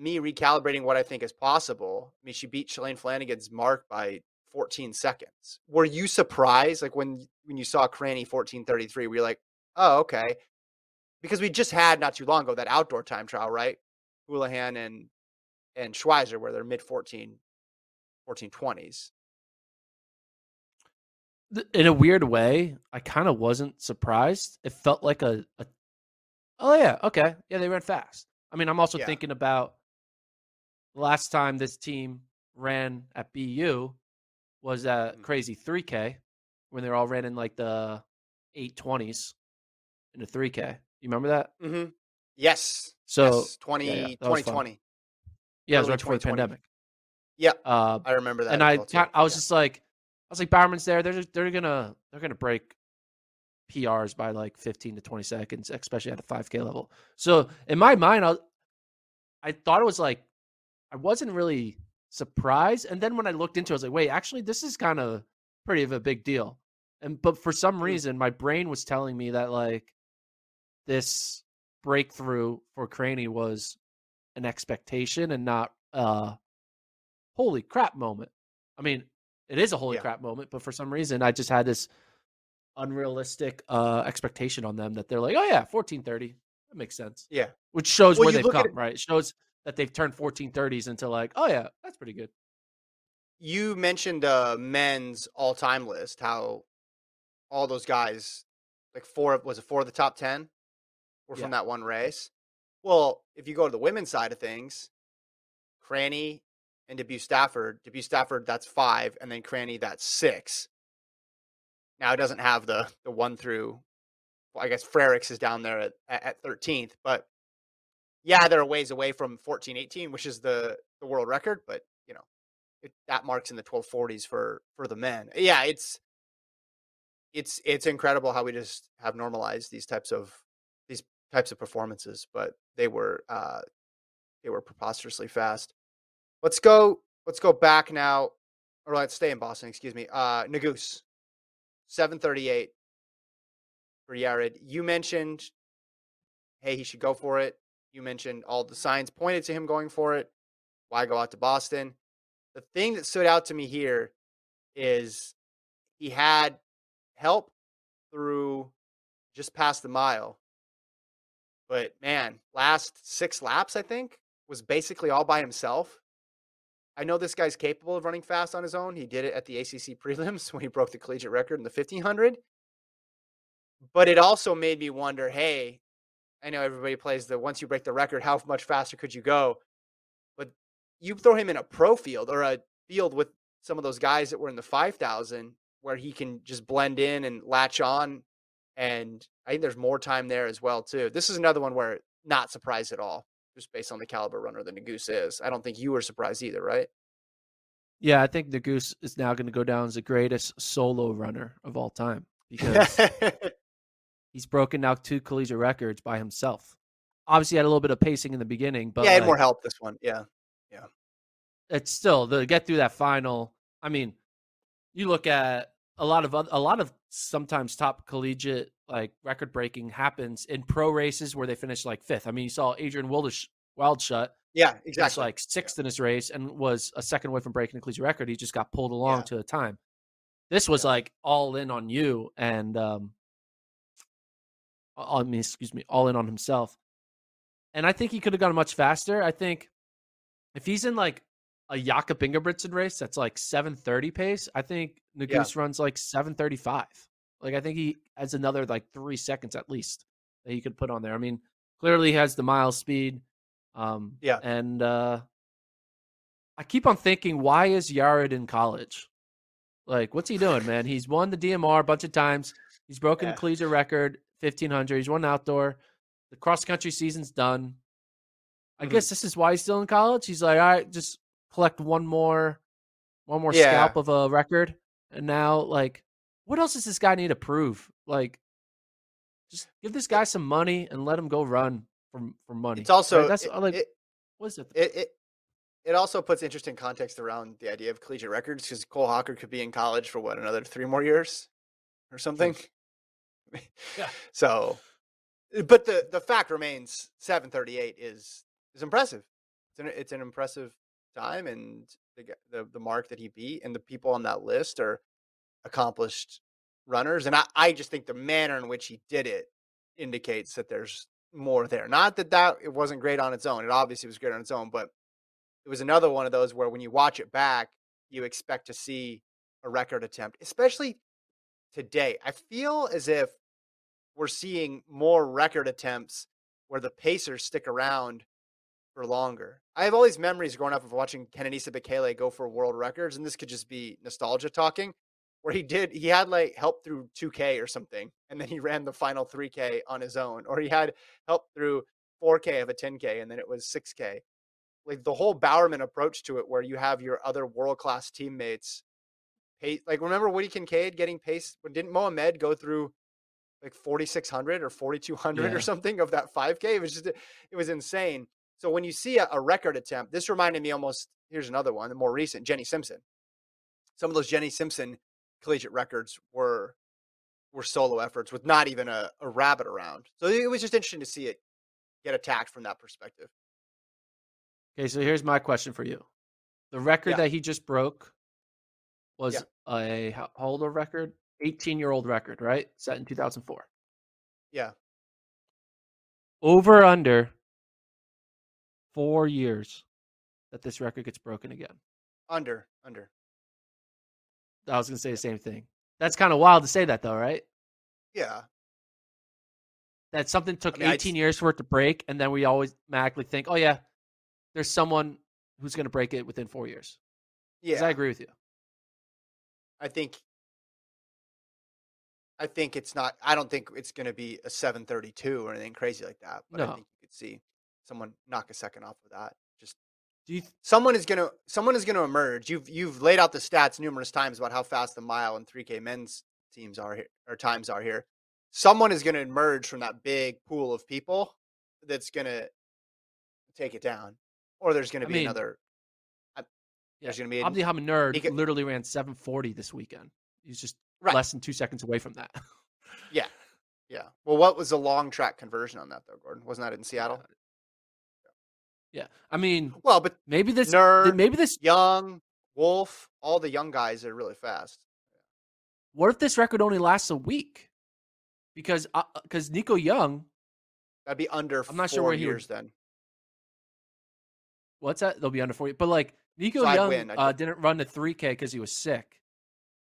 me recalibrating what I think is possible. I mean, she beat Shalane Flanagan's mark by 14 seconds. Were you surprised, like when when you saw Cranny 1433? Were you like, oh, okay? Because we just had not too long ago that outdoor time trial, right? Houlihan and and Schweizer, where they're mid 14, 1420s. In a weird way, I kind of wasn't surprised. It felt like a, a oh yeah, okay, yeah, they ran fast. I mean, I'm also Yeah. thinking about the last time this team ran at BU was at Mhm. crazy 3K when they all in like the 820s in the 3K. You remember that? Mm-hmm. Yes. So yes. 20, yeah, fun. 2020. yeah, it was right before the pandemic. Yeah, Uh, I remember that. and I, too. I was Yeah. just like, I was like, Bowerman's there. They're just, they're gonna they're gonna break PRs by like 15 to 20 seconds, especially at a 5K level. So in my mind, I I thought it was like I wasn't really surprised, and then when I looked into, it, I was like, wait, actually, this is kind of pretty of a big deal. And but for some Mm. reason, my brain was telling me that like this breakthrough for Cranny was an expectation and not a holy crap moment. I mean, it is a holy Yeah. crap moment, but for some reason I just had this unrealistic uh expectation on them that they're like, "Oh yeah, 1430. That makes sense." Yeah. Which shows Well, where they've come, right? It shows that they've turned 1430s into like, "Oh yeah, that's pretty good." You mentioned uh men's all time list, how all those guys, like four was it four of the top ten were from that one race. Well, if you go to the women's side of things, Cranny and Debues-Stafford, Debut Stafford that's five, and then Cranny that's six. Now it doesn't have the the one through well, I guess Frerichs is down there at, at, at 13th, but yeah, they're a ways away from 1418, which is the, the world record, but you know, it, that marks in the 1240s for, for the men. Yeah. It's, it's, it's incredible how we just have normalized these types of, these types of performances, but they were, uh, they were preposterously fast. Let's go, let's go back now, or let's stay in Boston, excuse me. Uh, Nuguse, 738 for Yared. You mentioned, hey, he should go for it. You mentioned all the signs pointed to him going for it. Why go out to Boston? The thing that stood out to me here is he had help through just past the mile. But man, last six laps, I think, was basically all by himself. I know this guy's capable of running fast on his own. He did it at the ACC [laughs] prelims when he broke the collegiate record in the 1500 but it also made me wonder hey i know everybody plays the once you break the record how much faster could you go? But you throw him in a pro field or a field with some of those guys that were in the 5000 where he can just blend in and latch on and i think there's more time there as well too. This is another one where not surprised at all just based on the caliber runner that Nuguse is. I don't think you were surprised either right? Yeah, I think the Goose is now going to go down as the greatest solo runner of all time [laughs] because he's broken now two collegiate records by himself. Obviously, had a little bit of pacing in the beginning, but yeah, like, more help this one. Yeah. Yeah. It's still the get through that final. I mean, you look at a lot of a lot of sometimes top collegiate like record breaking happens in pro races where they finish like fifth. I mean, you saw Adriaan Wildish Wildschutt Yeah, exactly. like sixth in his race and was a second away from breaking the collegiate record. He just got pulled along Yeah. to a time. This was Yeah. like all in on you and um I mean, excuse me, all in on himself. And I think he could have gone much faster. I think if he's in like a Jakob Ingebrigtsen race that's like 730 pace, I think Nuguse runs like 735. Like I think he has another like three seconds at least that he could put on there. I mean, clearly he has the mile speed. Um Yeah. and uh I keep on thinking, why is Yared in college? Like, what's he doing, man? He's won the DMR a bunch of times. He's broken Yeah. the collegiate record, fifteen hundred. He's won outdoor. The cross country season's done. I Mhm. guess this is why he's still in college. He's like, all right, just collect one more, one more Yeah. scalp of a record, and now, like, what else does this guy need to prove? Like, just give this guy some money and let him go run for for money. It's also Right? that's it, like, it, what is it? it, it it also puts interesting context around the idea of collegiate records because Cole Hocker could be in college for what another three more years or something. Yeah. [laughs] So, eh, but the the fact remains, seven thirty eight is is impressive. It's an it's an impressive time, and the the the mark that he beat, and the people on that list are accomplished runners. And I I just think the manner in which he did it indicates that there's more there. Not that that it wasn't great on its own. It obviously was great on its own, but it was another one of those where when you watch it back, you expect to see a record attempt, especially today. I feel as if we're seeing more record attempts where the Pacers stick around for longer. I have all these memories growing up of watching Kenenisa Bekele go for world records, and this could just be nostalgia talking, where he did he had like help through 2K or something, and then he ran the final 3K on his own, or he had help through 4K of a 10K, and then it was 6K. Like the whole Bowerman approach to it, where you have your other world class teammates. Like remember Woody Kincaid getting pace? When didn't Mohamed go through like 4600 or 4200 Yeah. or something of that 5k it was just it was insane so when you see a, a record attempt this reminded me almost here's another one the more recent jenny simpson some of those jenny simpson collegiate records were were solo efforts with not even a, a rabbit around so it was just interesting to see it get attacked from that perspective Okay, so here's my question for you. The record Yeah. that he just broke was Yeah. a how old a record? 18 year old record, right? Set in 2004. yeah Over under four years that this record gets broken again. under under I was going to say the same thing. That's kind of wild to say that, though, right? yeah That something took mean, I'd years for it to break, and then we always automatically think, oh, yeah, there's someone who's going to break it within four years. yeah I agree with you. I think I think it's not I don't think it's going to be a 732 or anything crazy like that, but I think you could see someone knock a second off of that. Just Do you th- someone is going to someone is going to emerge. You've you've laid out the stats numerous times about how fast the mile and 3K men's teams are here or times are here. Someone is going to emerge from that big pool of people that's going to take it down. Or there's going to I be mean, another yeah, there's going to be Abdi Nur he could- literally ran 740 this weekend. He's just Right. less than two seconds away from that. Yeah. [laughs] Yeah. Well, what was the long track conversion on that though, Gordon? Wasn't that in Seattle? Yeah. I mean, Well, but maybe this, Nur, maybe this, Young, Wolf, all the young guys are really fast. what if this record only lasts a week? Because, because Nico Young, That'd be under I'm not four sure where he would- then. what's that? They'll be under 40. But like Nico So Young win, uh, didn't run the 3K because he was sick.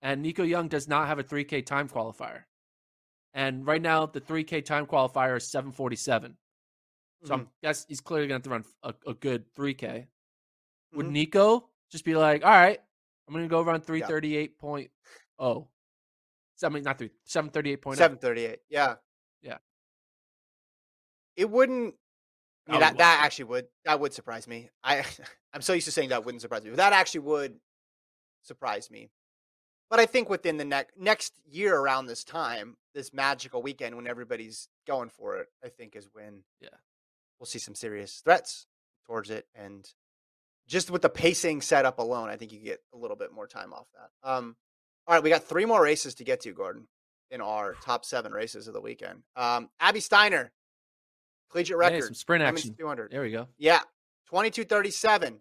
And Nico Young does not have a 3K time qualifier. And right now, the 3K time qualifier is 747. So Mhm. I'm guess he's clearly going to have to run a, a good 3K. Would Mhm. Nico just be like, all right, I'm going to go run 338.0? I mean, not three, 738.0. 738. Yeah. Yeah. It wouldn't I mean That that, that actually would that would surprise me. I [laughs] I'm so used to saying that wouldn't surprise me. But that actually would surprise me. But I think within the next next year around this time, this magical weekend when everybody's going for it, I think is when Yeah. we'll see some serious threats towards it. And just with the pacing setup alone, I think you get a little bit more time off that. Um, all right, we got three more races to get to, Gordon, in our top seven races of the weekend. Um, Abby Steiner, collegiate Hey, record, some sprint action. 200. There we go. Yeah, 2237.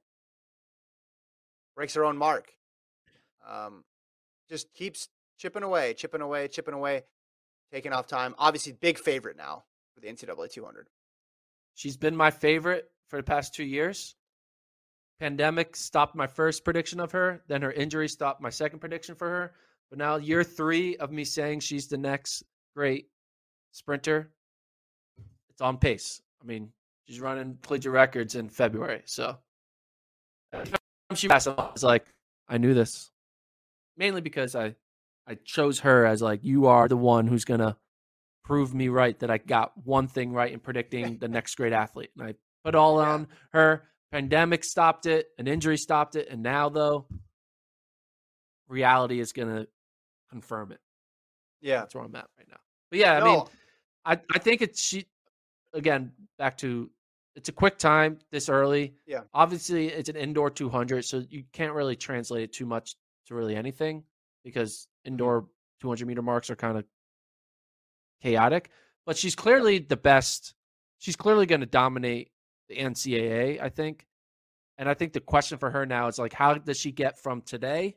Breaks her own mark. Um, just keeps chipping away, chipping away, chipping away, taking off time. Obviously, big favorite now for the NCAA 200. She's been my favorite for the past two years. Pandemic stopped my first prediction of her. Then her injury stopped my second prediction for her. But now, year three of me saying she's the next great sprinter, it's on pace. I mean, she's running collegiate records in February. So she passed, I was like, I knew this. Mainly because I, I chose her as like, you are the one who's going to prove me right that I got one thing right in predicting the next great athlete. And I put all Yeah. on her. Pandemic stopped it, an injury stopped it, and now though, reality is gonna confirm it. Yeah. That's where I'm at right now. But yeah, I No, mean, I I think it's she again back to it's a quick time this early. Yeah. Obviously, it's an indoor 200, so you can't really translate it too much to really anything because indoor 200 meter marks are kind of chaotic. But she's clearly the best. She's clearly going to dominate the NCAA, I think. And I think the question for her now is like, how does she get from today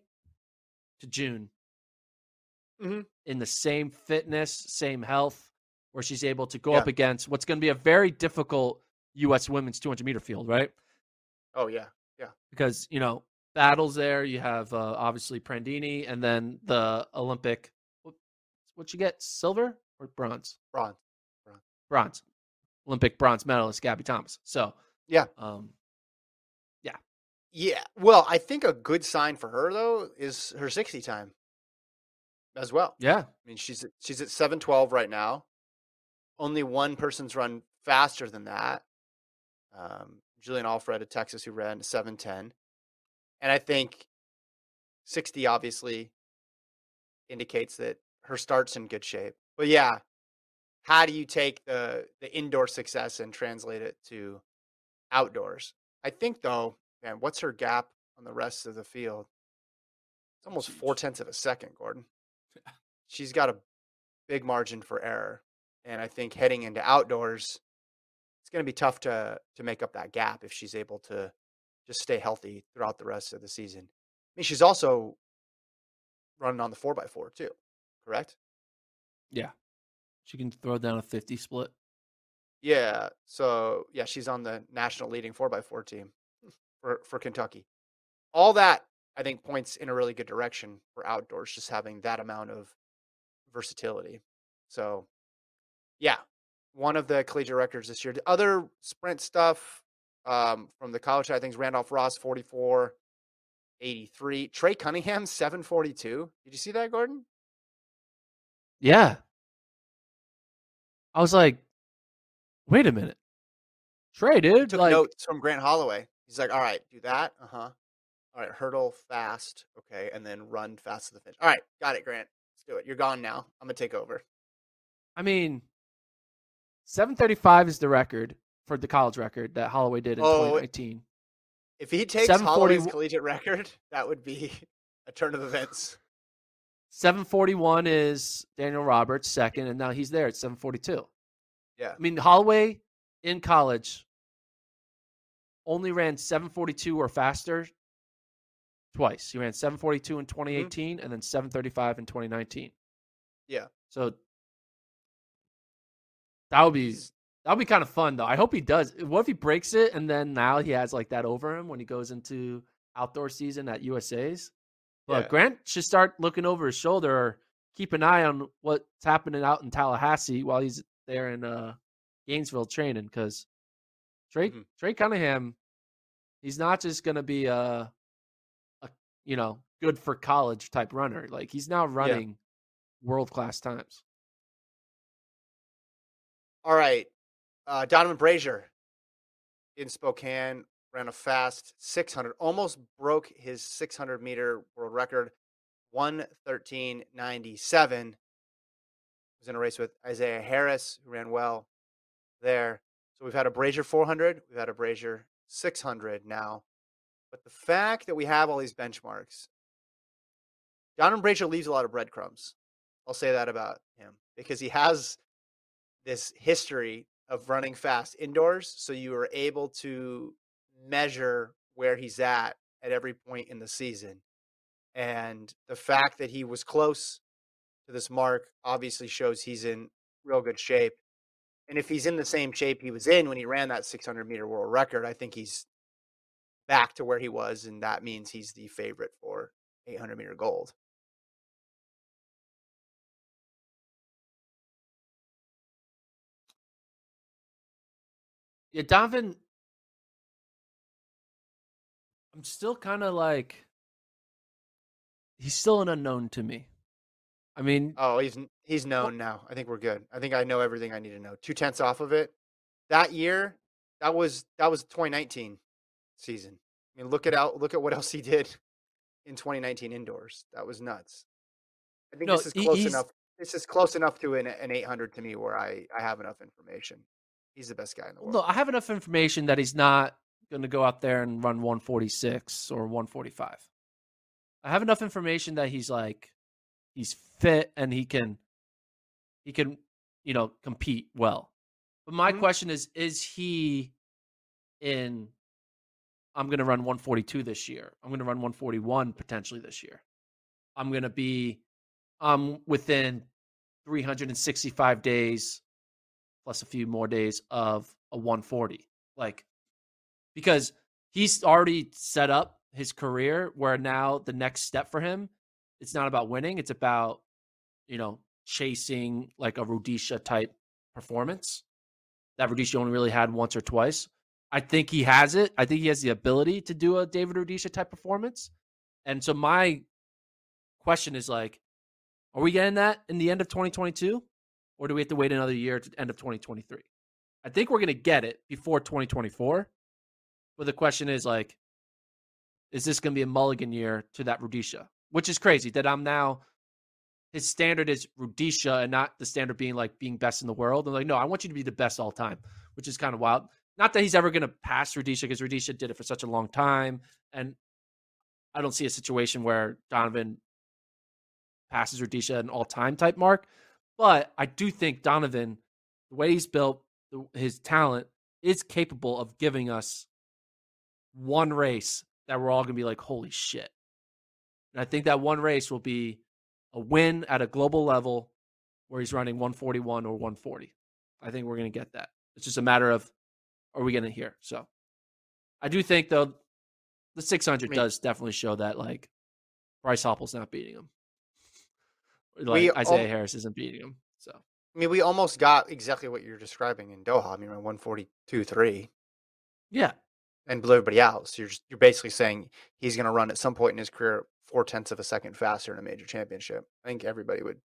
to June Mhm. in the same fitness, same health, where she's able to go Yeah. up against what's going to be a very difficult U.S. women's 200 meter field, right? oh yeah, yeah. Because you know battles there. You have uh, obviously Prandini, and then the Olympic. What you get? Silver or bronze? Bronze. Bronze. Bronze. Olympic bronze medalist Gabby Thomas. So Yeah. um, Yeah. Well, I think a good sign for her though is her 60 time as well. yeah, I mean, she's at, she's at 712 right now. Only one person's run faster than that. Um, Julien Alfred of Texas, who ran 710. And I think 60 obviously indicates that her start's in good shape. But yeah, how do you take the the indoor success and translate it to outdoors? I think though, man, what's her gap on the rest of the field? It's almost four tenths of a second, Gordon. She's got a big margin for error. And I think heading into outdoors, it's going to be tough to to make up that gap if she's able to just stay healthy throughout the rest of the season. I mean, she's also running on the four x four too, correct? Yeah, she can throw down a 50 split. Yeah. So yeah, she's on the national leading four x four team for for Kentucky. All that I think points in a really good direction for outdoors, just having that amount of versatility. So yeah, one of the collegiate records this year. The other sprint stuff um, from the college side of things, Randolph Ross 44, 83. Trey Cunningham [laughs] 742. Did you see that, Gordon? Yeah. I was like, wait a minute. Trey, dude. took Like, notes from Grant Holloway. He's like, all right, do that. Uh huh. All right, hurdle fast. Okay. And then run fast to the finish. All right. Got it, Grant. Let's do it. You're gone now. I'm going to take over. I mean, 735 is the record for the college record that Holloway did in Oh, 2019. If he takes 740 Holloway's collegiate record, [laughs] that would be a turn of events. 741 is Daniel Roberts, second, and now he's there at 742. Yeah. I mean, Holloway in college only ran 742 or faster twice. He ran 742 in 2018 and then 735 in 2019. Mm-hmm. Yeah. So that would be that would be kind of fun though. I hope he does. What if he breaks it and then now he has like that over him when he goes into outdoor season at USA's? But Yeah. Grant should start looking over his shoulder or keep an eye on what's happening out in Tallahassee while he's there in uh, Gainesville training because Trey Mhm. Trey Cunningham, he's not just gonna be a, a you know good for college type runner. Like he's now running world class times. All right. Uh, Donavan Brazier in Spokane ran a fast 600, almost broke his 600 meter world record, 113.97. Was in a race with Isaiah Harris, who ran well there. So we've had a Brazier 400, we've had a Brazier 600 now. But the fact that we have all these benchmarks, Donavan Brazier leaves a lot of breadcrumbs. I'll say that about him because he has this history of running fast indoors. So you are able to measure where he's at at every point in the season. And the fact that he was close to this mark obviously shows he's in real good shape. And if he's in the same shape he was in when he ran that 600 meter world record, I think he's back to where he was. And that means he's the favorite for 800 meter gold. Yeah, Donavan. I'm still kind of like he's still an unknown to me. I mean, oh, he's he's known now. I think we're good. I think I know everything I need to know. Two tenths off of it. That year, that was that was 2019 season. I mean, look at out look at what [laughs] else he did in 2019 indoors. That was nuts. I think no, this is close enough. This is close enough to an, an 800 to me where I I have enough information. He's the best guy in the world. No, I have enough information that he's not going to go out there and run 146 or 145. I have enough information that he's like he's fit and he can he can you know compete well. But my mm-hmm. question is is he in I'm going to run 142 this year. I'm going to run 141 potentially this year. I'm going to be um within 365 days plus a few more days of a 140. Like because he's already set up his career where now the next step for him it's not about winning, it's about you know chasing like a Rudisha type performance that Rudisha only really had once or twice. I think he has it. I think he has the ability to do a David Rudisha type performance. And so my question is like, are we getting that in the end of 2022? Or do we have to wait another year to end of 2023? I think we're going to get it before 2024. But the question is like, is this going to be a mulligan year to that Rudisha? Which is crazy that I'm now his standard is Rudisha and not the standard being like being best in the world. I'm like, no, I want you to be the best all time, which is kind of wild. Not that he's ever going to pass Rudisha because Rudisha did it for such a long time. And I don't see a situation where Donavan passes Rudisha an all time type mark. But I do think Donavan, the way he's built, his talent is capable of giving us one race that we're all going to be like, holy shit. And I think that one race will be a win at a global level where he's running 141 or 140. I think we're going to get that. It's just a matter of are we going to hear? So I do think, though, the 600 I mean, does definitely show that, like, Bryce Hoppel's not beating him. Like, we, Isaiah um, Harris isn't beating him. So. I mean, we almost got exactly what you're describing in Doha. I mean, 142 3. Yeah and blew everybody out. So you're just, you're basically saying he's going to run at some point in his career four tenths of a second faster in a major championship. I think everybody would,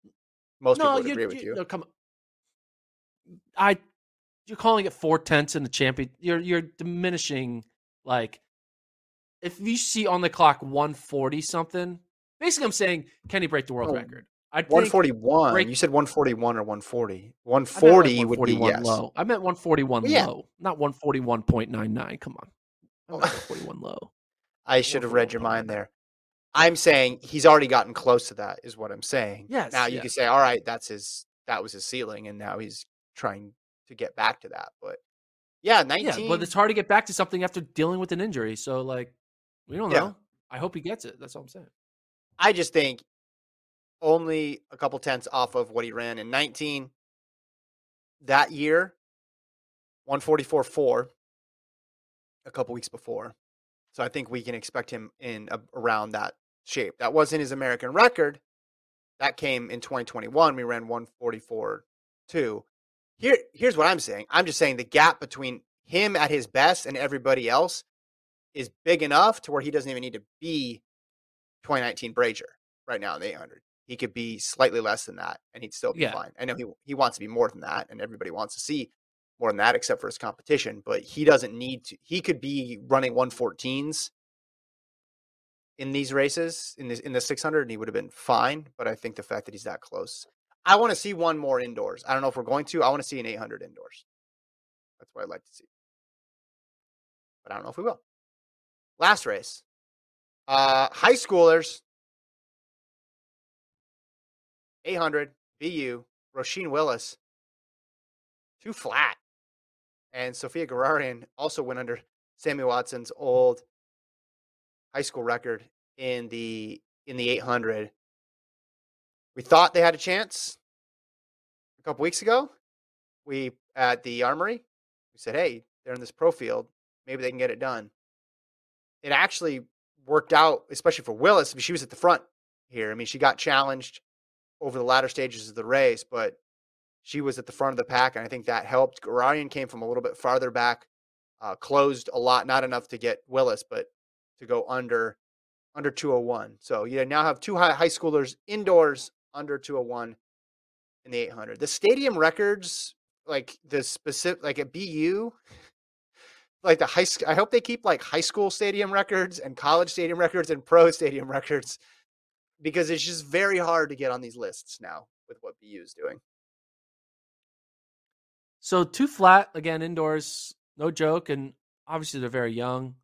most no, people would agree with you. No, come, I, you're calling it four tenths in the champion. You're you're diminishing like if you see on the clock 140 something. Basically, I'm saying can he break the world oh, record? I 141. Break, you said 141 or 140. 140 would be yes. low. I meant 141 yeah. low, not 141.99. Come on. Oh. [laughs] 41 low. I should have read your mind there. I'm saying he's already gotten close to that, is what I'm saying. Yes. Now you yes. can say, all right, that's his that was his ceiling, and now he's trying to get back to that. But yeah, 19. Yeah, but it's hard to get back to something after dealing with an injury. So like we don't know. I hope he gets it. That's all I'm saying. I just think only a couple tenths off of what he ran in 19. That year, 144.4 a couple weeks before. So I think we can expect him in a, around that shape. That wasn't his American record. That came in 2021. We ran 144.2. Here, here's what I'm saying. I'm just saying the gap between him at his best and everybody else is big enough to where he doesn't even need to be 2019 Brazier right now in the 800. He could be slightly less than that, and he'd still be yeah. fine. I know he he wants to be more than that, and everybody wants to see more than that, except for his competition. But he doesn't need to. He could be running 114s in these races in this in the 600, and he would have been fine. But I think the fact that he's that close, I want to see one more indoors. I don't know if we're going to. I want to see an 800 indoors. That's what I'd like to see. But I don't know if we will. Last race. Uh, high schoolers 800, BU, Roisin Willis, too flat. And Sophia Gorriaran also went under Sammy Watson's old high school record in the in the 800. We thought they had a chance a couple weeks ago. We at the Armory, we said, "Hey, they're in this pro field. Maybe they can get it done." It actually worked out, especially for Willis. I mean, She was at the front here. I mean, she got challenged over the latter stages of the race, but she was at the front of the pack, and I think that helped. Gorriaran came from a little bit farther back, uh, closed a lot, not enough to get Willis, but to go under under 201. So you now have two high, high schoolers indoors under 201 in the 800. The stadium records, like the specific, like at BU, like the high. I hope they keep like high school stadium records and college stadium records and pro stadium records because it's just very hard to get on these lists now with what BU is doing. So two flat again indoors, no joke, and obviously they're very young.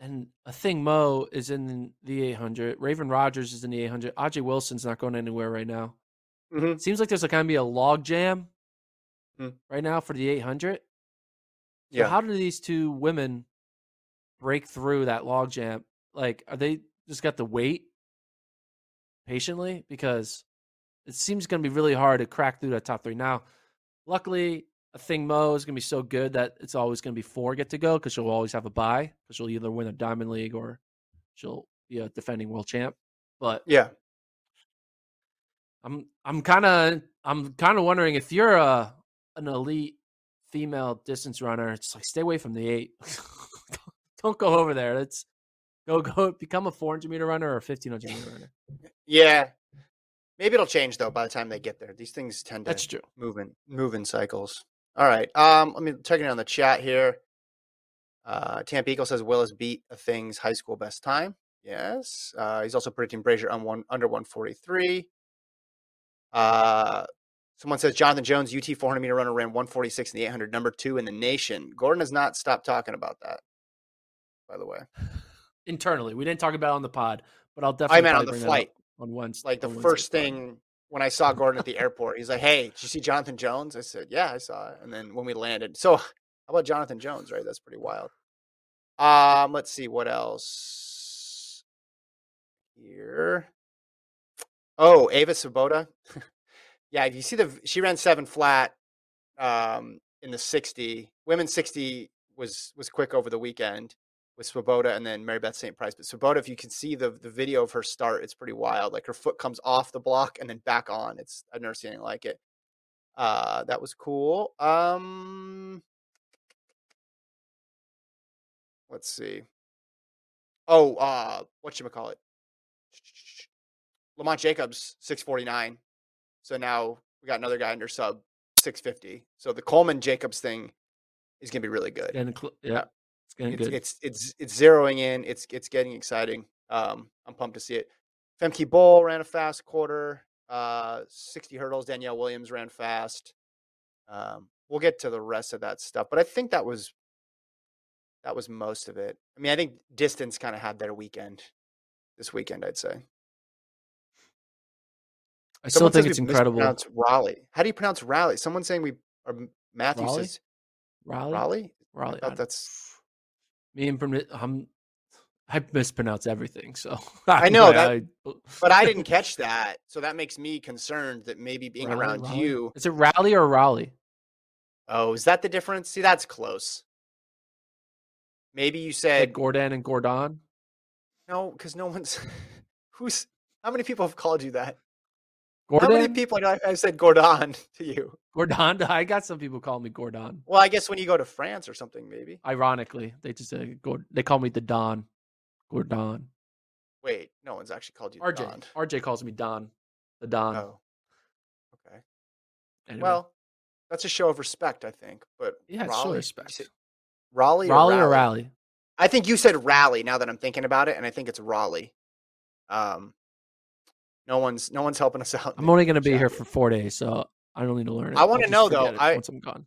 And Athing Mu is in the 800. Raven Rogers is in the 800. Ajeé Wilson's not going anywhere right now. Mm-hmm. Seems like there's a kind of be a log jam Mm. right now for the 800. So Yeah. how do these two women break through that log jam? Like, are they just got the wait patiently? Because it seems going to be really hard to crack through that top three. Now, luckily, Athing Mu is going to be so good that it's always going to be four get to go because she'll always have a bye because she'll either win a Diamond League or she'll be a defending world champ. But Yeah. I'm I'm kind of I'm kind of wondering if you're a an elite female distance runner, it's like stay away from the eight. [laughs] Don't go over there. Let's go go become a 400 meter runner or a 1500 meter runner. Yeah. Maybe it'll change though by the time they get there. These things tend to That's true. move in move in cycles. All right. Um, let me check it on the chat here. Uh, Tampa Eagle says Willis beat Athing's high school best time. Yes. Uh, he's also predicting Brazier on one under 143. Uh, someone says Jonathan Jones, UT 400 meter runner, ran 146 in the 800, number two in the nation. Gordon has not stopped talking about that. By the way, Internally, we didn't talk about it on the pod, but I'll definitely. I meant on the flight. on Wednesday. Like the first thing when I saw Gordon at the airport, he's like, "Hey, did you see Jonathan Jones?" I said, "Yeah, I saw it." And then when we landed, so how about Jonathan Jones? Right, that's pretty wild. Um, let's see what else here. Oh, Ewa Swoboda. [laughs] yeah, if you see the she ran seven flat um in the 60. Women's 60 was was quick over the weekend with Swoboda and then Mary Beth Sant-Price. But Swoboda, if you can see the the video of her start, it's pretty wild. Like her foot comes off the block and then back on. It's I've never seen anything like it. Uh that was cool. Um let's see. Oh, uh what should we call it? Lamont Jacobs, 649. So now we got another guy under sub 650. So the Coleman Jacobs thing is gonna be really good. Cl- yeah, it's It's, good. it's it's it's zeroing in. It's it's getting exciting. Um, I'm pumped to see it. Femke Bol ran a fast quarter. Uh, 60 hurdles. Danielle Williams ran fast. Um, we'll get to the rest of that stuff, but I think that was that was most of it. I mean, I think distance kind of had their weekend this weekend. I'd say. I still Someone think it's incredible. Raleigh. How do you pronounce Raleigh? Someone's saying we or Matthew Raleigh? says Raleigh, Raleigh. Raleigh. That's me and I'm um, I mispronounce everything, so [laughs] I know that- I- but I didn't [laughs] catch that, so that makes me concerned that maybe being Raleigh, around Raleigh? you. Is it rally or rally? Oh, is that the difference? See, that's close. Maybe you Like said Gordon and Gordon. no, because no one's [laughs] who's. How many people have called you that? Gordon. How many people I said Gordon [laughs] to you? Gordon. [laughs] I got some people call me Gordon. Well, I guess when you go to France or something, maybe. Ironically, they just say Gord- they call me the Don. Gordon. Wait, no one's actually called you RJ. Don. RJ calls me Don. The Don. Oh, okay. Anyway. Well, that's a show of respect, I think. But yeah, Raleigh, show respect. said Raleigh, Raleigh or? Raleigh? I think you said Raleigh. Now that I'm thinking about it, and I think it's Raleigh. Um, no one's no one's helping us [laughs] out. I'm only going to be here for four days, so I don't need to learn it. I wanna know, though, it I- once I'm gone.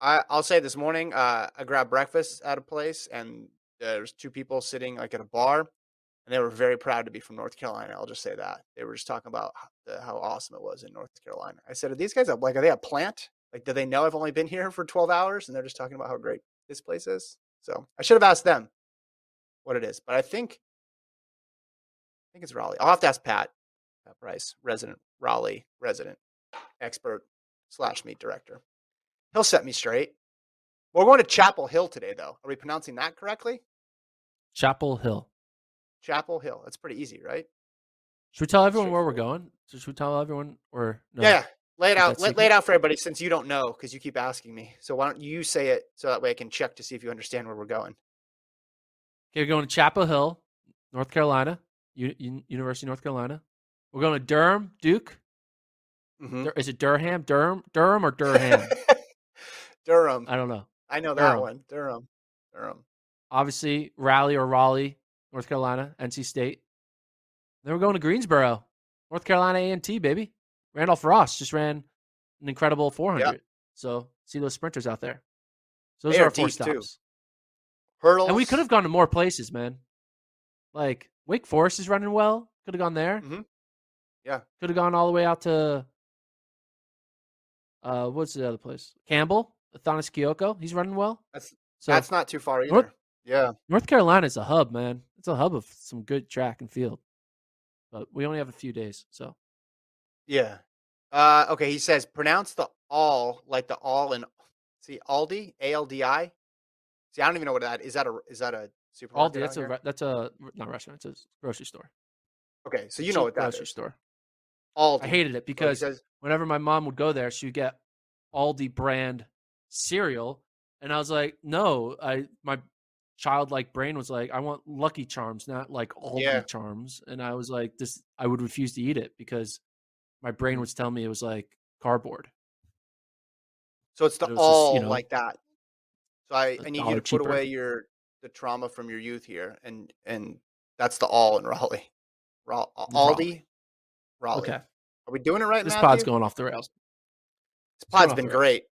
I, I'll say this morning, uh, I grabbed breakfast at a place, and there's two people sitting like at a bar, and they were very proud to be from North Carolina. I'll just say that they were just talking about how, the, how awesome it was in North Carolina. I said, "Are these guys a, like? Are they a plant? Like, do they know I've only been here for 12 hours, and they're just talking about how great this place is?" So I should have asked them what it is, but I think I think it's Raleigh. I'll have to ask Pat, Uh, Price, resident Raleigh resident expert slash meet director. He'll set me straight. We're going to Chapel Hill today, though. Are we pronouncing that correctly? Chapel Hill. Chapel Hill. That's pretty easy, right? Should we tell everyone where we're going? Should we tell everyone or no? Yeah. Lay it out. Lay, lay it out for everybody since you don't know because you keep asking me. So why don't you say it so that way I can check to see if you understand where we're going. Okay, we're going to Chapel Hill, North Carolina, U- U- University of North Carolina. We're going to Durham, Duke. Mhm. Dur- Is it Durham, Durham, Durham, or Durham? [laughs] Durham. I don't know. I know that Durham. one. Durham. Durham. Obviously, Raleigh or Raleigh, North Carolina, NC State. Then we're going to Greensboro, North Carolina A&T, baby. Randolph Ross just ran an incredible 400. So see those sprinters out there. So those They are are our four deep, too. stops. Hurdles. And we could have gone to more places, man. Like Wake Forest is running well. Could have gone there. Mhm. Yeah. Could have gone all the way out to uh what's the other place? Campbell, Athanas Kioko. He's running well. That's So that's not too far either. North- yeah. North Carolina is a hub, man. It's a hub of some good track and field. But we only have a few days, so Yeah. Uh, okay, he says pronounce the all like the all in see Aldi A L D I. See, I don't even know what that is. That a is that a supermarket? Aldi. That's a that's a not restaurant. It's a grocery store. okay. So you know what that grocery is. store. Aldi. I hated it because whenever my mom would go there, she would get Aldi brand cereal, and I was like, no, I my childlike brain was like, I want Lucky Charms, not like Aldi Yeah. Charms, and I was like, this, I would refuse to eat it because my brain mm. was telling me it was like cardboard. so it's the it was just, all you know, like that. So I, I need you to put cheaper. away your the trauma from your youth here, and and that's the all in [laughs] Raleigh. Ra- Aldi, Raleigh. Raleigh. Okay, Are we doing it right now? this now? pod's going off the rails. This pod's been great.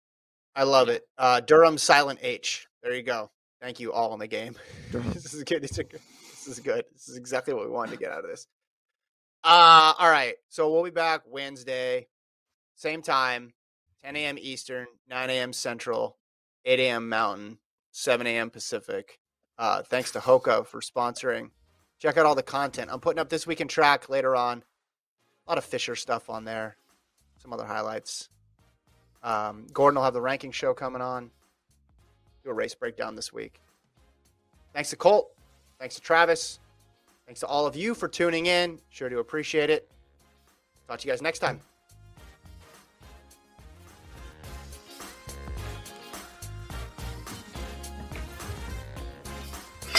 I love it. Uh, Durham Silent H. There you go. Thank you all in the game. [laughs] This is good. This is good. This is good. This is exactly what we wanted to get out of this. Uh, all right. So we'll be back Wednesday, same time, 10 a.m. Eastern, 9 a.m. Central, 8 a.m. Mountain, 7 a.m. Pacific. Uh, thanks to Hoka for sponsoring. Check out all the content. I'm putting up this week in track later on. Lot of Fisher stuff on there. Some other highlights. Um, Gordon will have the ranking show coming on. Do a race breakdown this week. Thanks to Colt. Thanks to Travis. Thanks to all of you for tuning in. Sure to appreciate it. Talk to you guys next time.